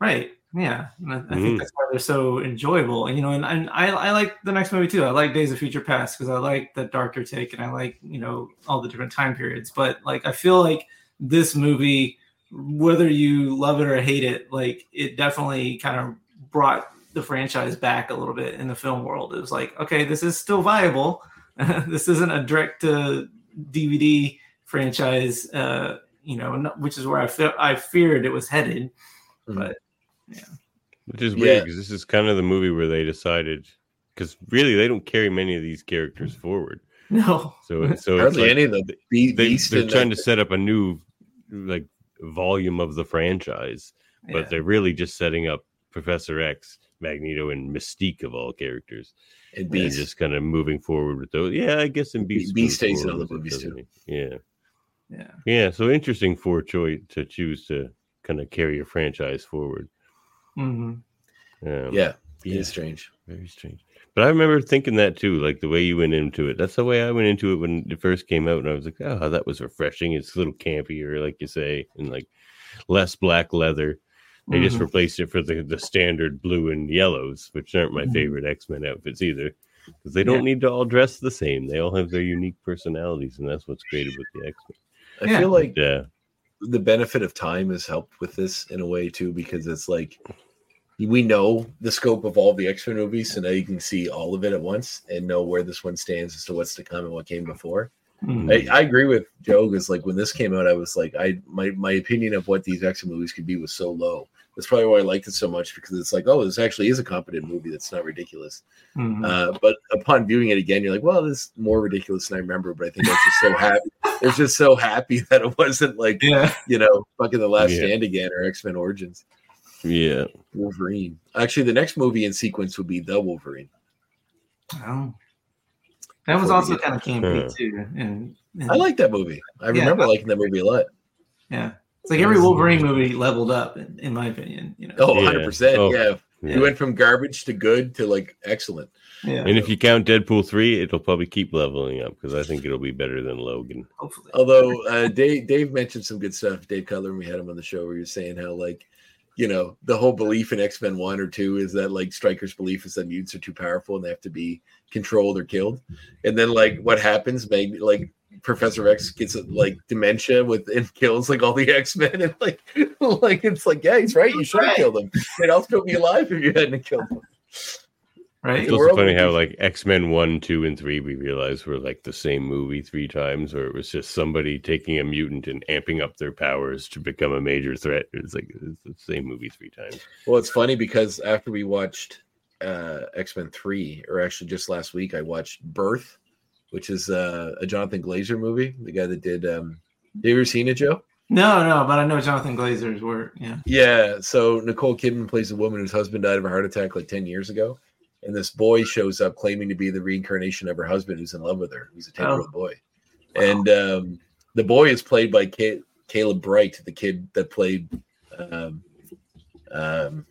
Right. Yeah. And I, I think that's why they're so enjoyable. And you know, and, and I, I like the next movie too. I like Days of Future Past because I like the darker take and I like, you know, all the different time periods. But like I feel like this movie, whether you love it or hate it, like it definitely kind of brought the franchise back a little bit in the film world. It was like, okay, this is still viable. this isn't a direct to DVD franchise, uh, you know, which is where I felt I feared it was headed. Mhm. But Which is weird because this is kind of the movie where they decided because really they don't carry many of these characters forward. no, So so it's Hardly like any of the Be- they, Beast they're trying the- to set up a new like volume of the franchise, but Yeah. they're really just setting up Professor X, Magneto, and Mystique of all characters. and And Beast. just kind of moving forward with those. Yeah, I guess in Beast. Beast stays in all the movies, too. Yeah. yeah, Yeah, so interesting for choice to choose to kind of carry your franchise forward. hmm Um, yeah, it yeah, is strange. very strange. But I remember thinking that too, like the way you went into it. That's the way I went into it when it first came out, and I was like, "Oh, that was refreshing." It's a little campier, like you say, and like less black leather. They just Mhm. replaced it for the the standard blue and yellows, which aren't my Mhm. favorite X Men outfits either, because they don't need to all dress the same. They all have their unique personalities, and that's what's great about the X I Yeah. feel like Yeah. the benefit of time has helped with this in a way too, because it's like we know the scope of all the X-Men movies, so now you can see all of it at once and know where this one stands as to what's to come and what came before. Mhm. I, I agree with Joe because like when this came out, I was like, I my my opinion of what these X Men movies could be was so low. That's probably why I liked it so much because it's like, oh, this actually is a competent movie that's not ridiculous. Mhm. Uh, but upon viewing it again, you're like, well, this is more ridiculous than I remember. But I think I was just so happy. I was just so happy that it wasn't like yeah, you know, fucking the Last Yeah. Stand again or X Men Origins. Yeah. Wolverine. Actually, the next movie in sequence would be The Wolverine. Oh. that was Before we also kind of campy Huh. too, and, and I like that movie. I Yeah. remember liking that movie a lot. yeah, it's like every Wolverine movie leveled up, in, in my opinion. You know, Oh, 100%. Oh, yeah. yeah. You went from garbage to good to like excellent. yeah, And if you count Deadpool 3, it'll probably keep leveling up because I think it'll be better than Logan. hopefully. Although uh, Dave, Dave mentioned some good stuff. Dave Cutler, when we had him on the show, where you're saying how like, you know, the whole belief in X Men One or Two is that like Stryker's belief is that mutants are too powerful and they have to be controlled or killed. And then like what happens? Maybe like Professor X gets like dementia with and kills like all the X Men and like like it's like yeah he's right you should have Right. killed them. They'd all still be alive if you hadn't killed them. right? It's also funny would how like X Men one, two, and three we realized were like the same movie three times, or it was just somebody taking a mutant and amping up their powers to become a major threat. It's like it's the same movie three times. Well, it's funny because after we watched uh, X Men Three, or actually just last week, I watched Birth, which is uh, a Jonathan Glazer movie. The guy that did. Um, have you ever seen it, Joe? No, no, but I know Jonathan Glazer's work. Yeah, Yeah. So Nicole Kidman plays a woman whose husband died of a heart attack like ten years ago, and this boy shows up claiming to be the reincarnation of her husband, who's in love with her. He's a ten-year-old boy, and um, the boy is played by Ca- Caleb Bright, the kid that played um, um,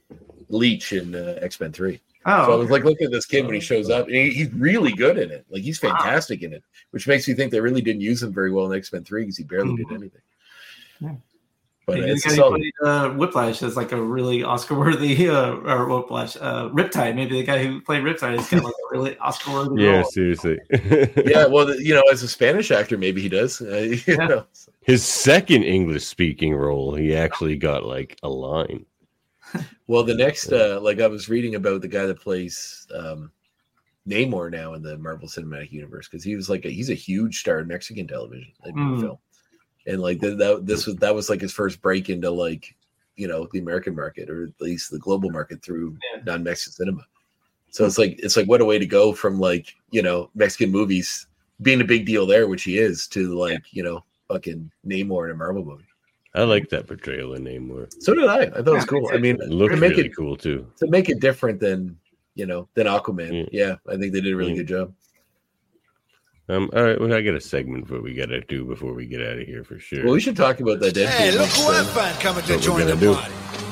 Leech in uh, X Men Three. Oh, So I was like, look at this kid when he shows up, and he, he's really good in it. Like he's fantastic in it, which makes me think they really didn't use him very well in X Men Three because he barely did Mhm. anything. Yeah. But Maybe it's a guy who solid. played uh, Whiplash is like a really Oscar-worthy, uh, or Whiplash, uh, Riptide. Maybe the guy who played Riptide has got like a really Oscar-worthy Yeah, role. seriously. Yeah, well, you know, as a Spanish actor, maybe he does. Uh, you Yeah. know. His second English speaking role, he actually got like a line. Well, the next, uh, like I was reading about the guy that plays um, Namor now in the Marvel Cinematic Universe because he was like a, he's a huge star in Mexican television like, Mm. film, and like th- that this was that was like his first break into like you know the American market or at least the global market through Yeah. non-Mexican cinema. So it's like it's like what a way to go from like you know Mexican movies being a big deal there, which he is, to like you know fucking Namor in a Marvel movie. I like that portrayal in Namor. So did I. I thought it was cool. I mean, It looked to make really it cool too. to make it different than you know than Aquaman. Yeah. Yeah, I think they did a really Yeah. good job. Um, all right, well, I got a segment what we gotta do before we get out of here for sure. Well, we should talk about that Deadpool. Hey, look who I time. find coming to join the party.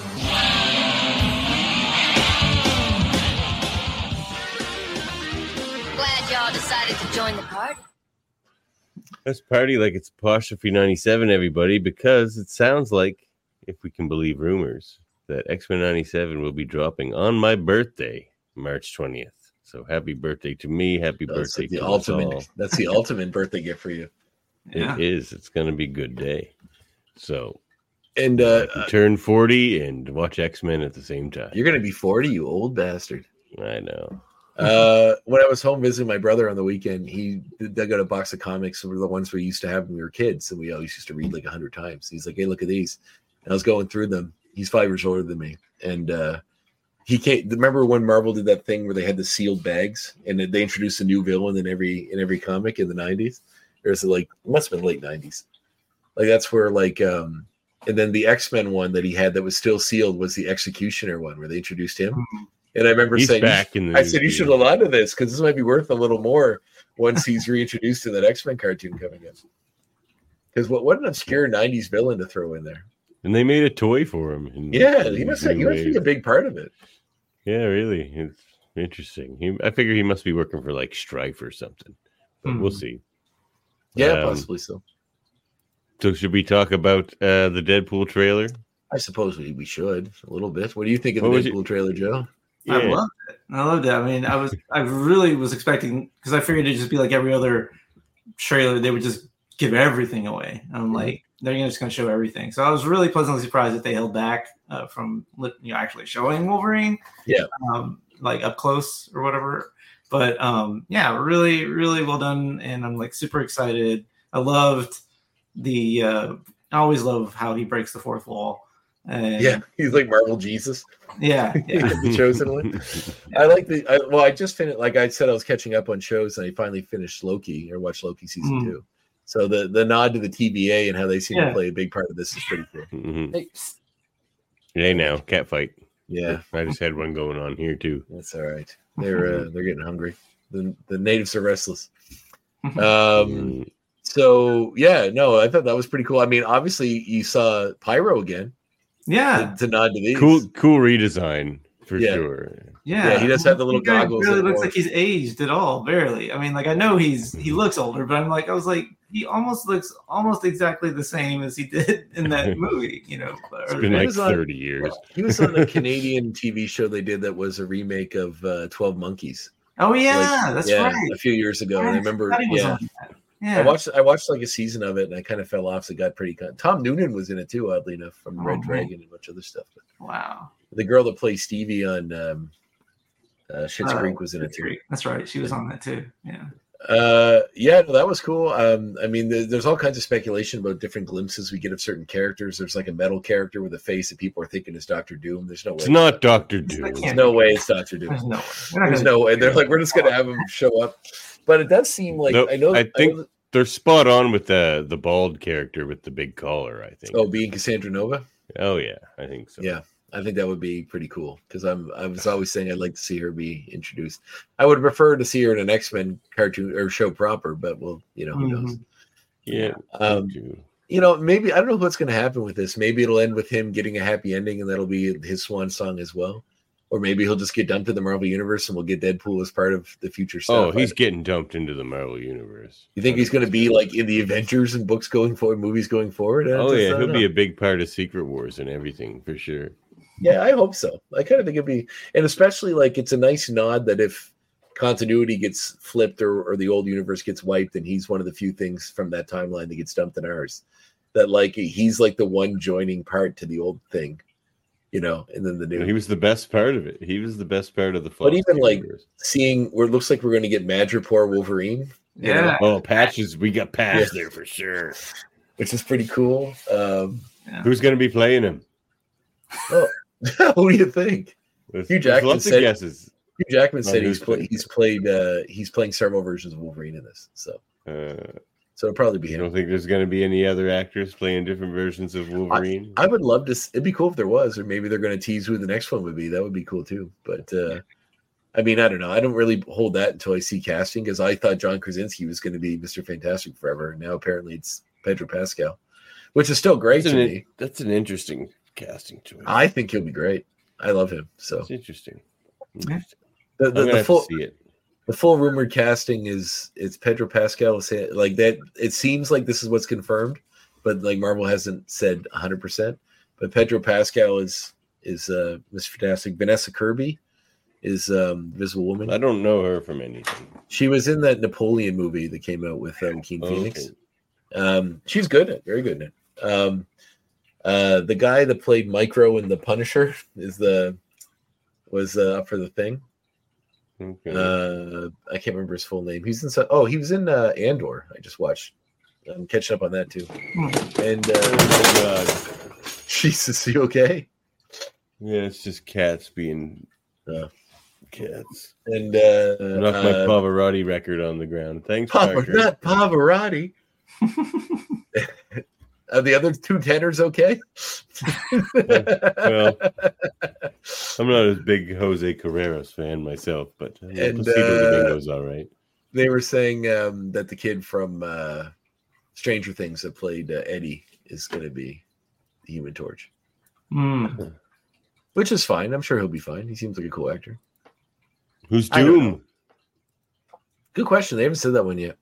Let's party like it's Apostrophe 97, everybody, because it sounds like, if we can believe rumors, that X Men 97 will be dropping on my birthday, March 20th. So happy birthday to me. Happy That's birthday like the to us all. ultimate. That's the ultimate birthday gift for you. Yeah. It is. It's going to be a good day. So And uh, turn 40 and watch X Men at the same time. you're gonna be forty, you old bastard. I know. Uh, when I was home visiting my brother on the weekend, he dug out a box of comics. Were the ones we used to have when we were kids, and we always used to read like a hundred times. He's like, "Hey, look at these." And I was going through them. He's five years older than me, and uh, he came. Remember when Marvel did that thing where they had the sealed bags, and they introduced a new villain in every in every comic in the nineties? There's like it must have been late nineties. Like that's where like um, and then the X Men one that he had that was still sealed was the Executioner one where they introduced him. And I remember He's saying, back in the I said you should deal. hold on to this because this might be worth a little more once he's reintroduced to that X Men cartoon coming in. Because what what an obscure '90s villain to throw in there. And they made a toy for him. in- Yeah, in he must have, he must be a big part of it. Yeah, really. It's interesting. He, I figure he must be working for like Stryfe or something. But we'll Hmm. see. Yeah, Um, possibly so. So should we talk about uh, the Deadpool trailer? I suppose we, we should a little bit. What do you think of the What was it- Deadpool trailer, Joe? I loved it. I loved it. I mean, I was, I really was expecting because I figured it'd just be like every other trailer. They would just give everything away. Mm-hmm. I'm like, they're just going to show everything. So I was really pleasantly surprised that they held back uh, from you know actually showing Wolverine. Yeah. Um, like up close or whatever. But um, yeah, really, really well done, and I'm like super excited. I loved the. Uh, I always love how he breaks the fourth wall. And Yeah, he's like Marvel Jesus, yeah, yeah. the chosen one. I like the. I, well, I just finished. Like I said, I was catching up on shows, and I finally finished Loki or watched Loki season Mm. two. So the the nod to the TVA and how they seem Yeah. to play a big part of this is pretty cool. Mhm. Hey, Hey, now cat fight. Yeah, I just had one going on here too. that's all right. They're uh, they're getting hungry. The the natives are restless. Um. Mm, So yeah, no, I thought that was pretty cool. I mean, obviously you saw Pyro again yeah, to, to nod to these. cool, cool redesign for Yeah. sure. Yeah, Yeah, he does have the little He goggles Barely and looks more. like he's aged at all. Barely. I mean, like I know he's he looks older, but I'm like I was like he almost looks almost exactly the same as he did in that movie. You know, It's or- been like was on- thirty years. He was on a Canadian TV show they did that was a remake of uh, Twelve Monkeys. oh yeah, Like, that's yeah, right. a few years ago. I I remember, forgot he was yeah, on that. Yeah, I watched I watched like a season of it, and I kind of fell off. So it got pretty. Con- Tom Noonan was in it too, oddly enough, from Oh, Red man. Dragon and a bunch of other stuff. But wow. the girl that plays Stevie on um, uh, Schitt's Uh, Creek was in it too. That's right. She was on that too. Yeah. Uh, yeah, no, that was cool. Um, I mean, there, there's all kinds of speculation about different glimpses we get of certain characters. There's like a metal character with a face that people are thinking is Doctor Doom. There's no way. It's not Doctor Doom. There's no way it's Doctor Doom. There's no way. There's no way. They're like, we're just gonna have him show up. But it does seem like No, I know. I think- know that- They're spot on with the the bald character with the big collar. I think. oh, being Cassandra Nova. Oh, yeah, I think so. Yeah, I think that would be pretty cool because I'm. I was always saying I'd like to see her be introduced. I would prefer to see her in an X Men cartoon or show proper, but well, you know who knows. Mhm. yeah. Um, too. you know, maybe I don't know what's going to happen with this. Maybe it'll end with him getting a happy ending, and that'll be his swan song as well. or maybe he'll just get dumped in the Marvel universe and we'll get Deadpool as part of the future stuff. Oh, he's getting dumped into the Marvel universe. you think he's going to be like in the Avengers and books going forward, movies going forward? I Oh just yeah, he'll know. be a big part of Secret Wars and everything for sure. Yeah, I hope so. I kind of think it'd be, and especially like it's a nice nod that if continuity gets flipped or, or the old universe gets wiped, and he's one of the few things from that timeline that gets dumped in ours. That like he's like the one joining part to the old thing, you know, and then the new. He was the best part of it. He was the best part of the. But Fox even, like. Seeing where it looks like we're going to get Madripoor Wolverine, you know, Yeah. oh, patches, we got Patch Yeah. there for sure. which is pretty cool. Um, Who's going to be playing him? what do you think? There's, Hugh Jackman said- guesses. Hugh Jackman said he's play, he's played uh, he's playing several versions of Wolverine in this, so Uh, so it'll probably be him. don't think there's going to be any other actors playing different versions of Wolverine? I would love to. It'd be cool if there was, or maybe they're going to tease who the next one would be. That would be cool too. But uh, I mean, I don't know. I don't really hold that until I see casting because I thought John Krasinski was going to be Mister Fantastic forever, and now apparently it's Pedro Pascal, which is still great that's, to an, me. that's an interesting casting choice. I think he'll be great. I love him. So That's interesting. Interesting. the, the, the full see it. the full rumored casting is it's Pedro Pascal is like that. It seems like this is what's confirmed, but like Marvel hasn't said 100. percent But Pedro Pascal is is uh Miss Fantastic. Vanessa Kirby is um Visible Woman. I don't know her from anything. She was in that Napoleon movie that came out with um, Keen Oh, Phoenix. okay. Um, she's good in very good in. Um, uh, the guy that played Micro in The Punisher is the was uh, up for the thing. Okay. Uh, I can't remember his full name. He's in. so- Oh, he was in uh, Andor. I just watched. I'm catching up on that too. And uh, Oh, Jesus, you okay? Yeah, it's just cats being Yeah. cats. And uh, Knocked my uh, Pavarotti record on the ground. Thanks, Pav- Parker. not Pavarotti. Are the other two tenors okay? well, I'm not a big Jose Carreras fan myself, but uh, And, Placido uh, Domingo's all right. they were saying um, that the kid from uh, Stranger Things that played uh, Eddie is going to be the Human Torch, Hmm. which is fine. I'm sure he'll be fine. He seems like a cool actor. Who's I don't know. Doom? Good question. They haven't said that one yet.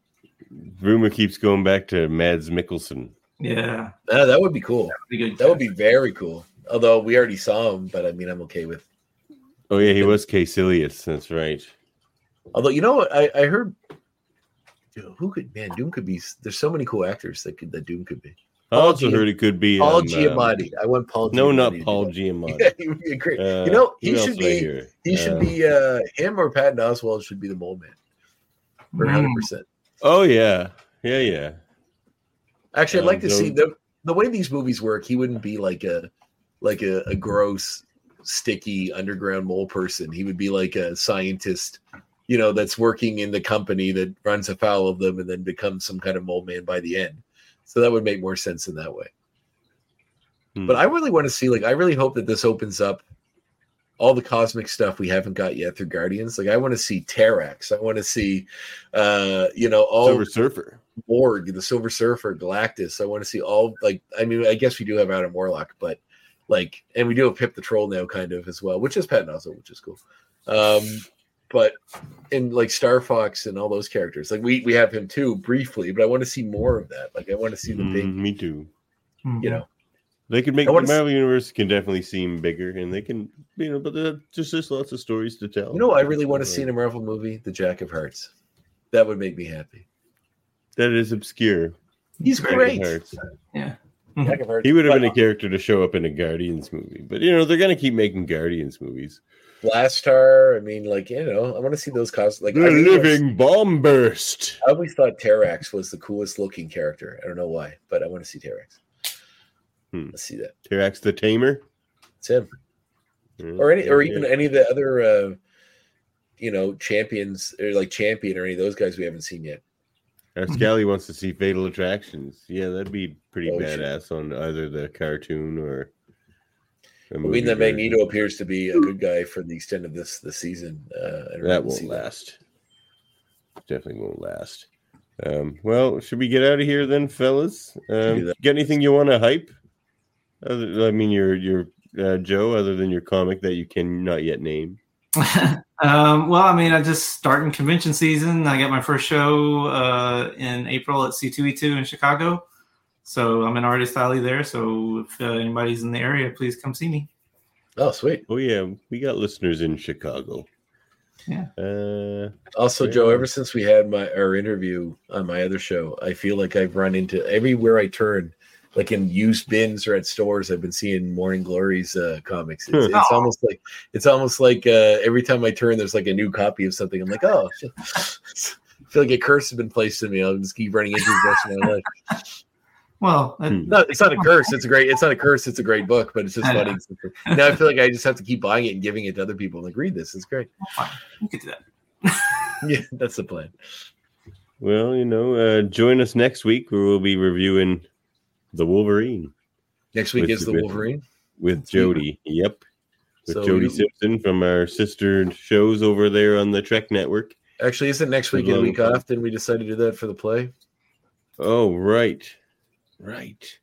Rumor keeps going back to Mads Mikkelsen. Yeah. Uh, that would be cool. Pretty good. That would be very cool. Although we already saw him, but I mean, I'm okay with. Oh yeah, he was Kaecilius. That's right. Although you know what, I, I heard. Who could man? Doom could be. There's so many cool actors that could that Doom could be. I also Giam- heard it could be Paul um, uh, Giamatti. I want Paul. no, not Giamatti to do Paul that. Giamatti. Yeah, he would be great. Uh, you know, he should be. hear? He should Um, be uh him or Patton Oswalt should be the mole man. Hmm. hundred percent. Oh yeah, yeah, yeah. Actually, I'd like to see the the way these movies work. He wouldn't be like a like a, a gross, sticky underground mole person. He would be like a scientist, you know, that's working in the company that runs afoul of them and then becomes some kind of mole man by the end. So that would make more sense in that way. Hmm. But I really want to see, like, I really hope that this opens up all the cosmic stuff we haven't got yet through Guardians. Like, I want to see Terrax. I want to see, uh, you know, all Silver Surfer. Morg, the Silver Surfer, Galactus. I want to see all like I mean, I guess we do have Adam Warlock, but like and we do have Pip the Troll now kind of as well, which is Patton Oswalt, which is cool. Um but and like Star Fox and all those characters, like we we have him too briefly, but I want to see more of that. Like I want to see the Mm, big, me too. Mhm. you know. They can make I the wanna s- Marvel universe can definitely seem bigger, and they can, you know, but there's just there's lots of stories to tell. You know, I really want to see in a Marvel movie, the Jack of Hearts. That would make me happy. That is obscure. He's Jack of great. Hearts. Yeah. Jack of Hearts. He would have been a character to show up in a Guardians movie, but you know they're gonna keep making Guardians movies. Blastar. I mean, like you know, I want to see those costumes. Like The I really wanna living bomb burst. I always thought Terrax was the coolest looking character. I don't know why, but I want to see Terrax. Hmm. Let's see that. Terrax the Tamer, It's him. Yeah, Or any or even yeah. any of the other uh you know, champions or like champion or any of those guys we haven't seen yet. Our Scally wants to see Fatal Attractions. Yeah, that'd be pretty Oh, shit. badass on either the cartoon or. a I movie mean that version. Magneto appears to be a good guy for the extent of this this season. Uh I That won't see last. Definitely won't last. Um, well, should we get out of here then, fellas? do Um, that. got anything you want to hype? Other, I mean, your your uh, Joe, other than your comic that you can not yet name? um, well, I mean, I just starting convention season. I got my first show uh, in April at C2E2 in Chicago. So I'm an artist alley there. So if uh, anybody's in the area, please come see me. Oh, sweet. Oh yeah, we got listeners in Chicago. Yeah. Uh, Also, Yeah. Joe, ever since we had my our interview on my other show, I feel like I've run into everywhere I turn, like in used bins or at stores, I've been seeing Morning Glories uh, comics. It's, Hmm. it's almost like it's almost like uh, every time I turn, there's like a new copy of something. I'm like, oh. I feel like a curse has been placed on me. I'll just keep running into the rest of my life. Well, uh, Hmm. No, it's not a curse. It's a great. It's not a curse. It's a great book, but it's just funny. Now I feel like I just have to keep buying it and giving it to other people. like, read this. It's great. fine. You could do that. Yeah, that's the plan. well, you know, uh, join us next week where we'll be reviewing the Wolverine Next week With is the bit. Wolverine. with Jody. Yep, with So Jody you- Simpson from our sister shows over there on the Trek Network. Actually, isn't next week and a week off? Didn't we decide to do that for the play? Oh, right, right.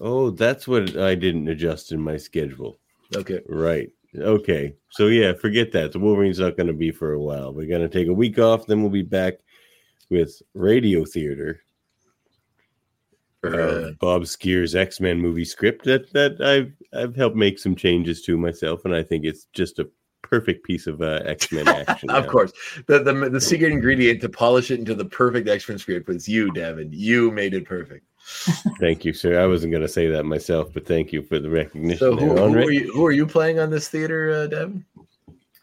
Oh, that's what I didn't adjust in my schedule. Okay. Right. Okay. So yeah, forget that. The Wolverine's not going to be for a while. We're going to take a week off. Then we'll be back with Radio Theater. For, uh, uh, Bob Skir's X Men movie script that that I've I've helped make some changes to myself, and I think it's just a perfect piece of uh, X Men action. of now. course, the, the the secret ingredient to polish it into the perfect X Men script was you, Davan. You made it perfect. Thank you, sir. I wasn't going to say that myself, but thank you for the recognition. So who, who are you? Who are you playing on this theater, uh, Davan?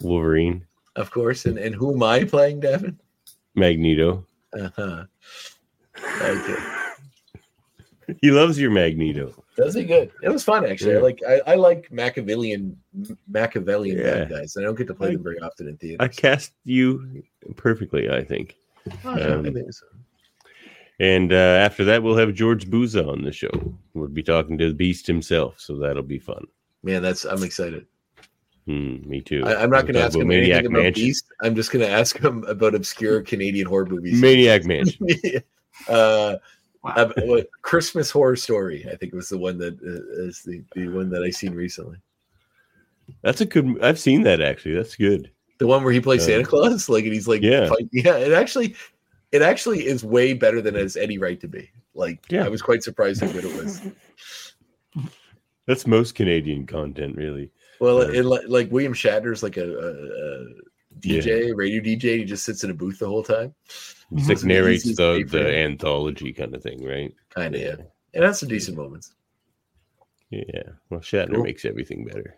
Wolverine, Of course, and and who am I playing, Davan? Magneto. Uh-huh. Okay. He loves your Magneto. Does he good? It was fun actually. I Yeah. like I, I like Machiavellian Machiavellian Yeah. bad guys. I don't get to play I- them very often in theater. I cast you perfectly, I think. Oh, yeah, I um, think so. And uh, after that, we'll have George Buza on the show. We'll be talking to the Beast himself, so that'll be fun. Man, that's I'm excited. Hmm, me too. I, I'm not going to ask talk him about anything Maniac about Mansion. Beast. I'm just going to ask him about obscure Canadian horror movies. Maniac Mansion. uh, Wow. uh, what, Christmas Horror Story, I think was the one that uh, is the, the one that I seen recently. That's a good. I've seen that actually. That's good. The one where he plays Uh, Santa Claus, like, and he's like, Yeah. yeah. It actually, it actually is way better than it has any right to be. Like, Yeah. I was quite surprised how good it was. That's most Canadian content, really. Well, Uh, it, like, William Shatner's like a, a, a DJ, radio DJ. He just sits in a booth the whole time. Just Mhm. like narrates the, the anthology kind of thing, right? Kind of, yeah. It has some decent moments. Yeah. Well, Shatner Cool. makes everything better.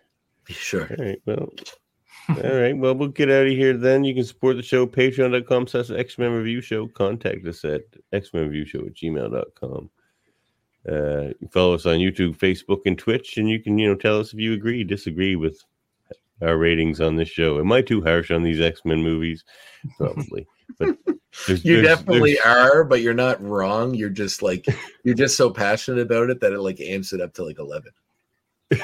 Sure. All right. Well. All right. Well, we'll get out of here then. You can support the show, patreon.com slash X-Men Review Show. Contact us at X-Men Review Show at gmail.com. Uh, you follow us on YouTube, Facebook, and Twitch, and you can, you know, tell us if you agree, disagree with our ratings on this show. Am I too harsh on these X-Men movies? Probably. But there's, You there's- definitely are, but you're not wrong. You're just like you're just so passionate about it that it like amps it up to like eleven.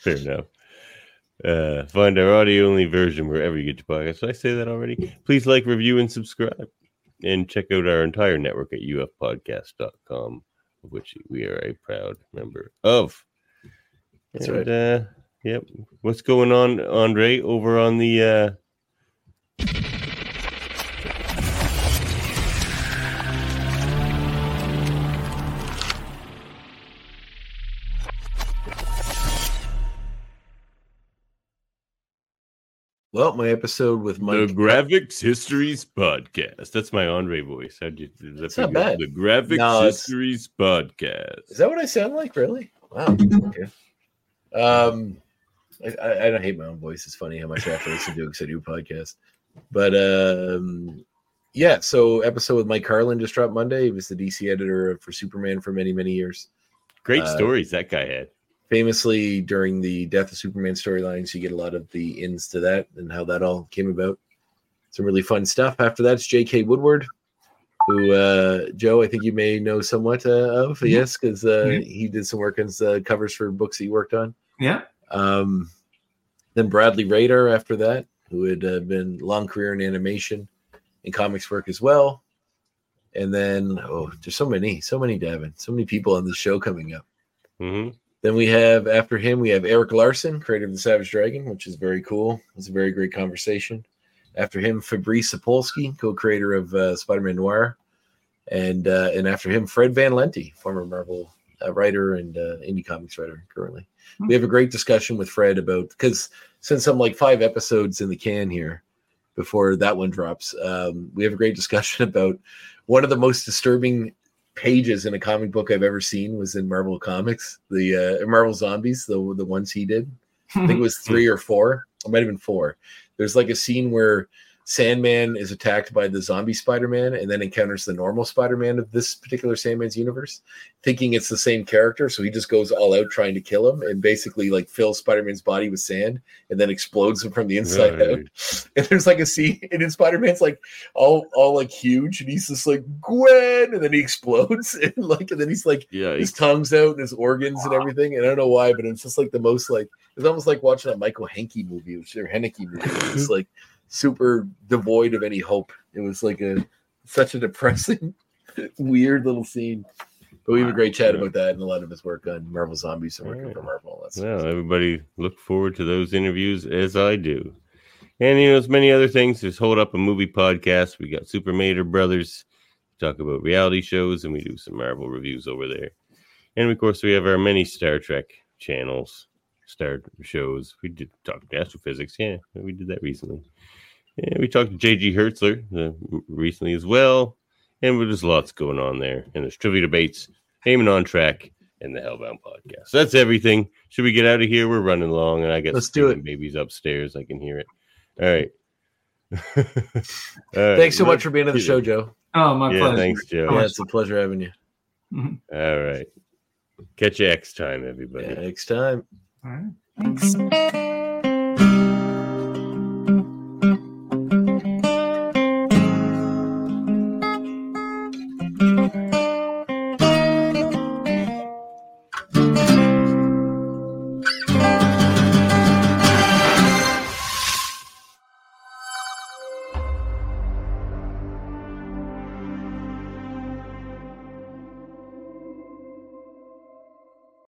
Fair enough. Uh, find our audio only version wherever you get your podcasts. Did I say that already? Please like, review, and subscribe. And check out our entire network at ufpodcast.com, of which we are a proud member of. That's and, right. Uh, yep. What's going on, Andre, over on the. Uh... Well, my episode with The Graphics Histories Podcast. That's my Andre voice. How'd you? Is that It's not bad. The Graphics No, Histories Podcast. Is that what I sound like? Really? Wow. Okay. Um, I, I, don't hate my own voice. It's funny how much I have to listen to because I do a podcast. But um, yeah. So episode with Mike Carlin just dropped Monday. He was the DC editor for Superman for many many years. Great Uh, stories that guy had. Famously during the death of superman storylines you get a lot of the ins to that and how that all came about. Some really fun stuff. After that's jk woodward who uh joe i think you may know somewhat uh, of Mhm. yes because uh he did some work on uh, covers for books he worked on. Yeah. um then bradley radar after that who had uh, been long career in animation and comics work as well. And then oh there's so many so many Davan, so many people on the show coming up. Hmm Then we have after him we have Erik Larsen, creator of the Savage Dragon, which is very cool. It's a very great conversation. After him, Fabrice Sapolsky, co-creator of uh, Spider-Man Noir, and uh, and after him, Fred Van Lente, former Marvel uh, writer and uh, indie comics writer currently. We have a great discussion with Fred about because since I'm like five episodes in the can here before that one drops, um, we have a great discussion about one of the most disturbing pages in a comic book I've ever seen was in Marvel Comics, the uh, Marvel Zombies, the the ones he did. I think it was three or four. It might have been four. There's like a scene where Sandman is attacked by the zombie Spider-Man and then encounters the normal Spider-Man of this particular Sandman's universe, thinking it's the same character. So he just goes all out trying to kill him and basically like fills Spider-Man's body with sand and then explodes him from the inside Right. out. And there's like a scene and then Spider-Man's like all all like huge and he's just like Gwen and then he explodes and like and then he's like Yeah, his tongue's out and his organs and everything. And I don't know why, but it's just like the most like it's almost like watching a Michael Henke movie, which or Haneke movie. It's like super devoid of any hope. It was like a such a depressing, weird little scene. But we have a great chat about that and a lot of his work on Marvel Zombies and working Alright. for Marvel. That's Well, everybody look forward to those interviews as I do. And you know, as many other things. There's Hold Up a Movie podcast. We got Super Mater Brothers. We talk about reality shows and we do some Marvel reviews over there. And of course, we have our many Star Trek channels, Star shows. We did talk about astrophysics. Yeah, we did that recently. And we talked to JG Hertzler uh, recently as well. And there's lots going on there. And there's trivia debates, Aiming on Track, and the Hellbound podcast. So that's everything. Should we get out of here? We're running long, and I got Let's do screaming babies upstairs. I can hear it. All right. All right. Thanks so much for being on the show, Joe. Oh, my Yeah, pleasure. thanks, Joe. Yeah, it's a pleasure having you. All right. Catch you next time, everybody. Yeah, next time. All right. Thanks.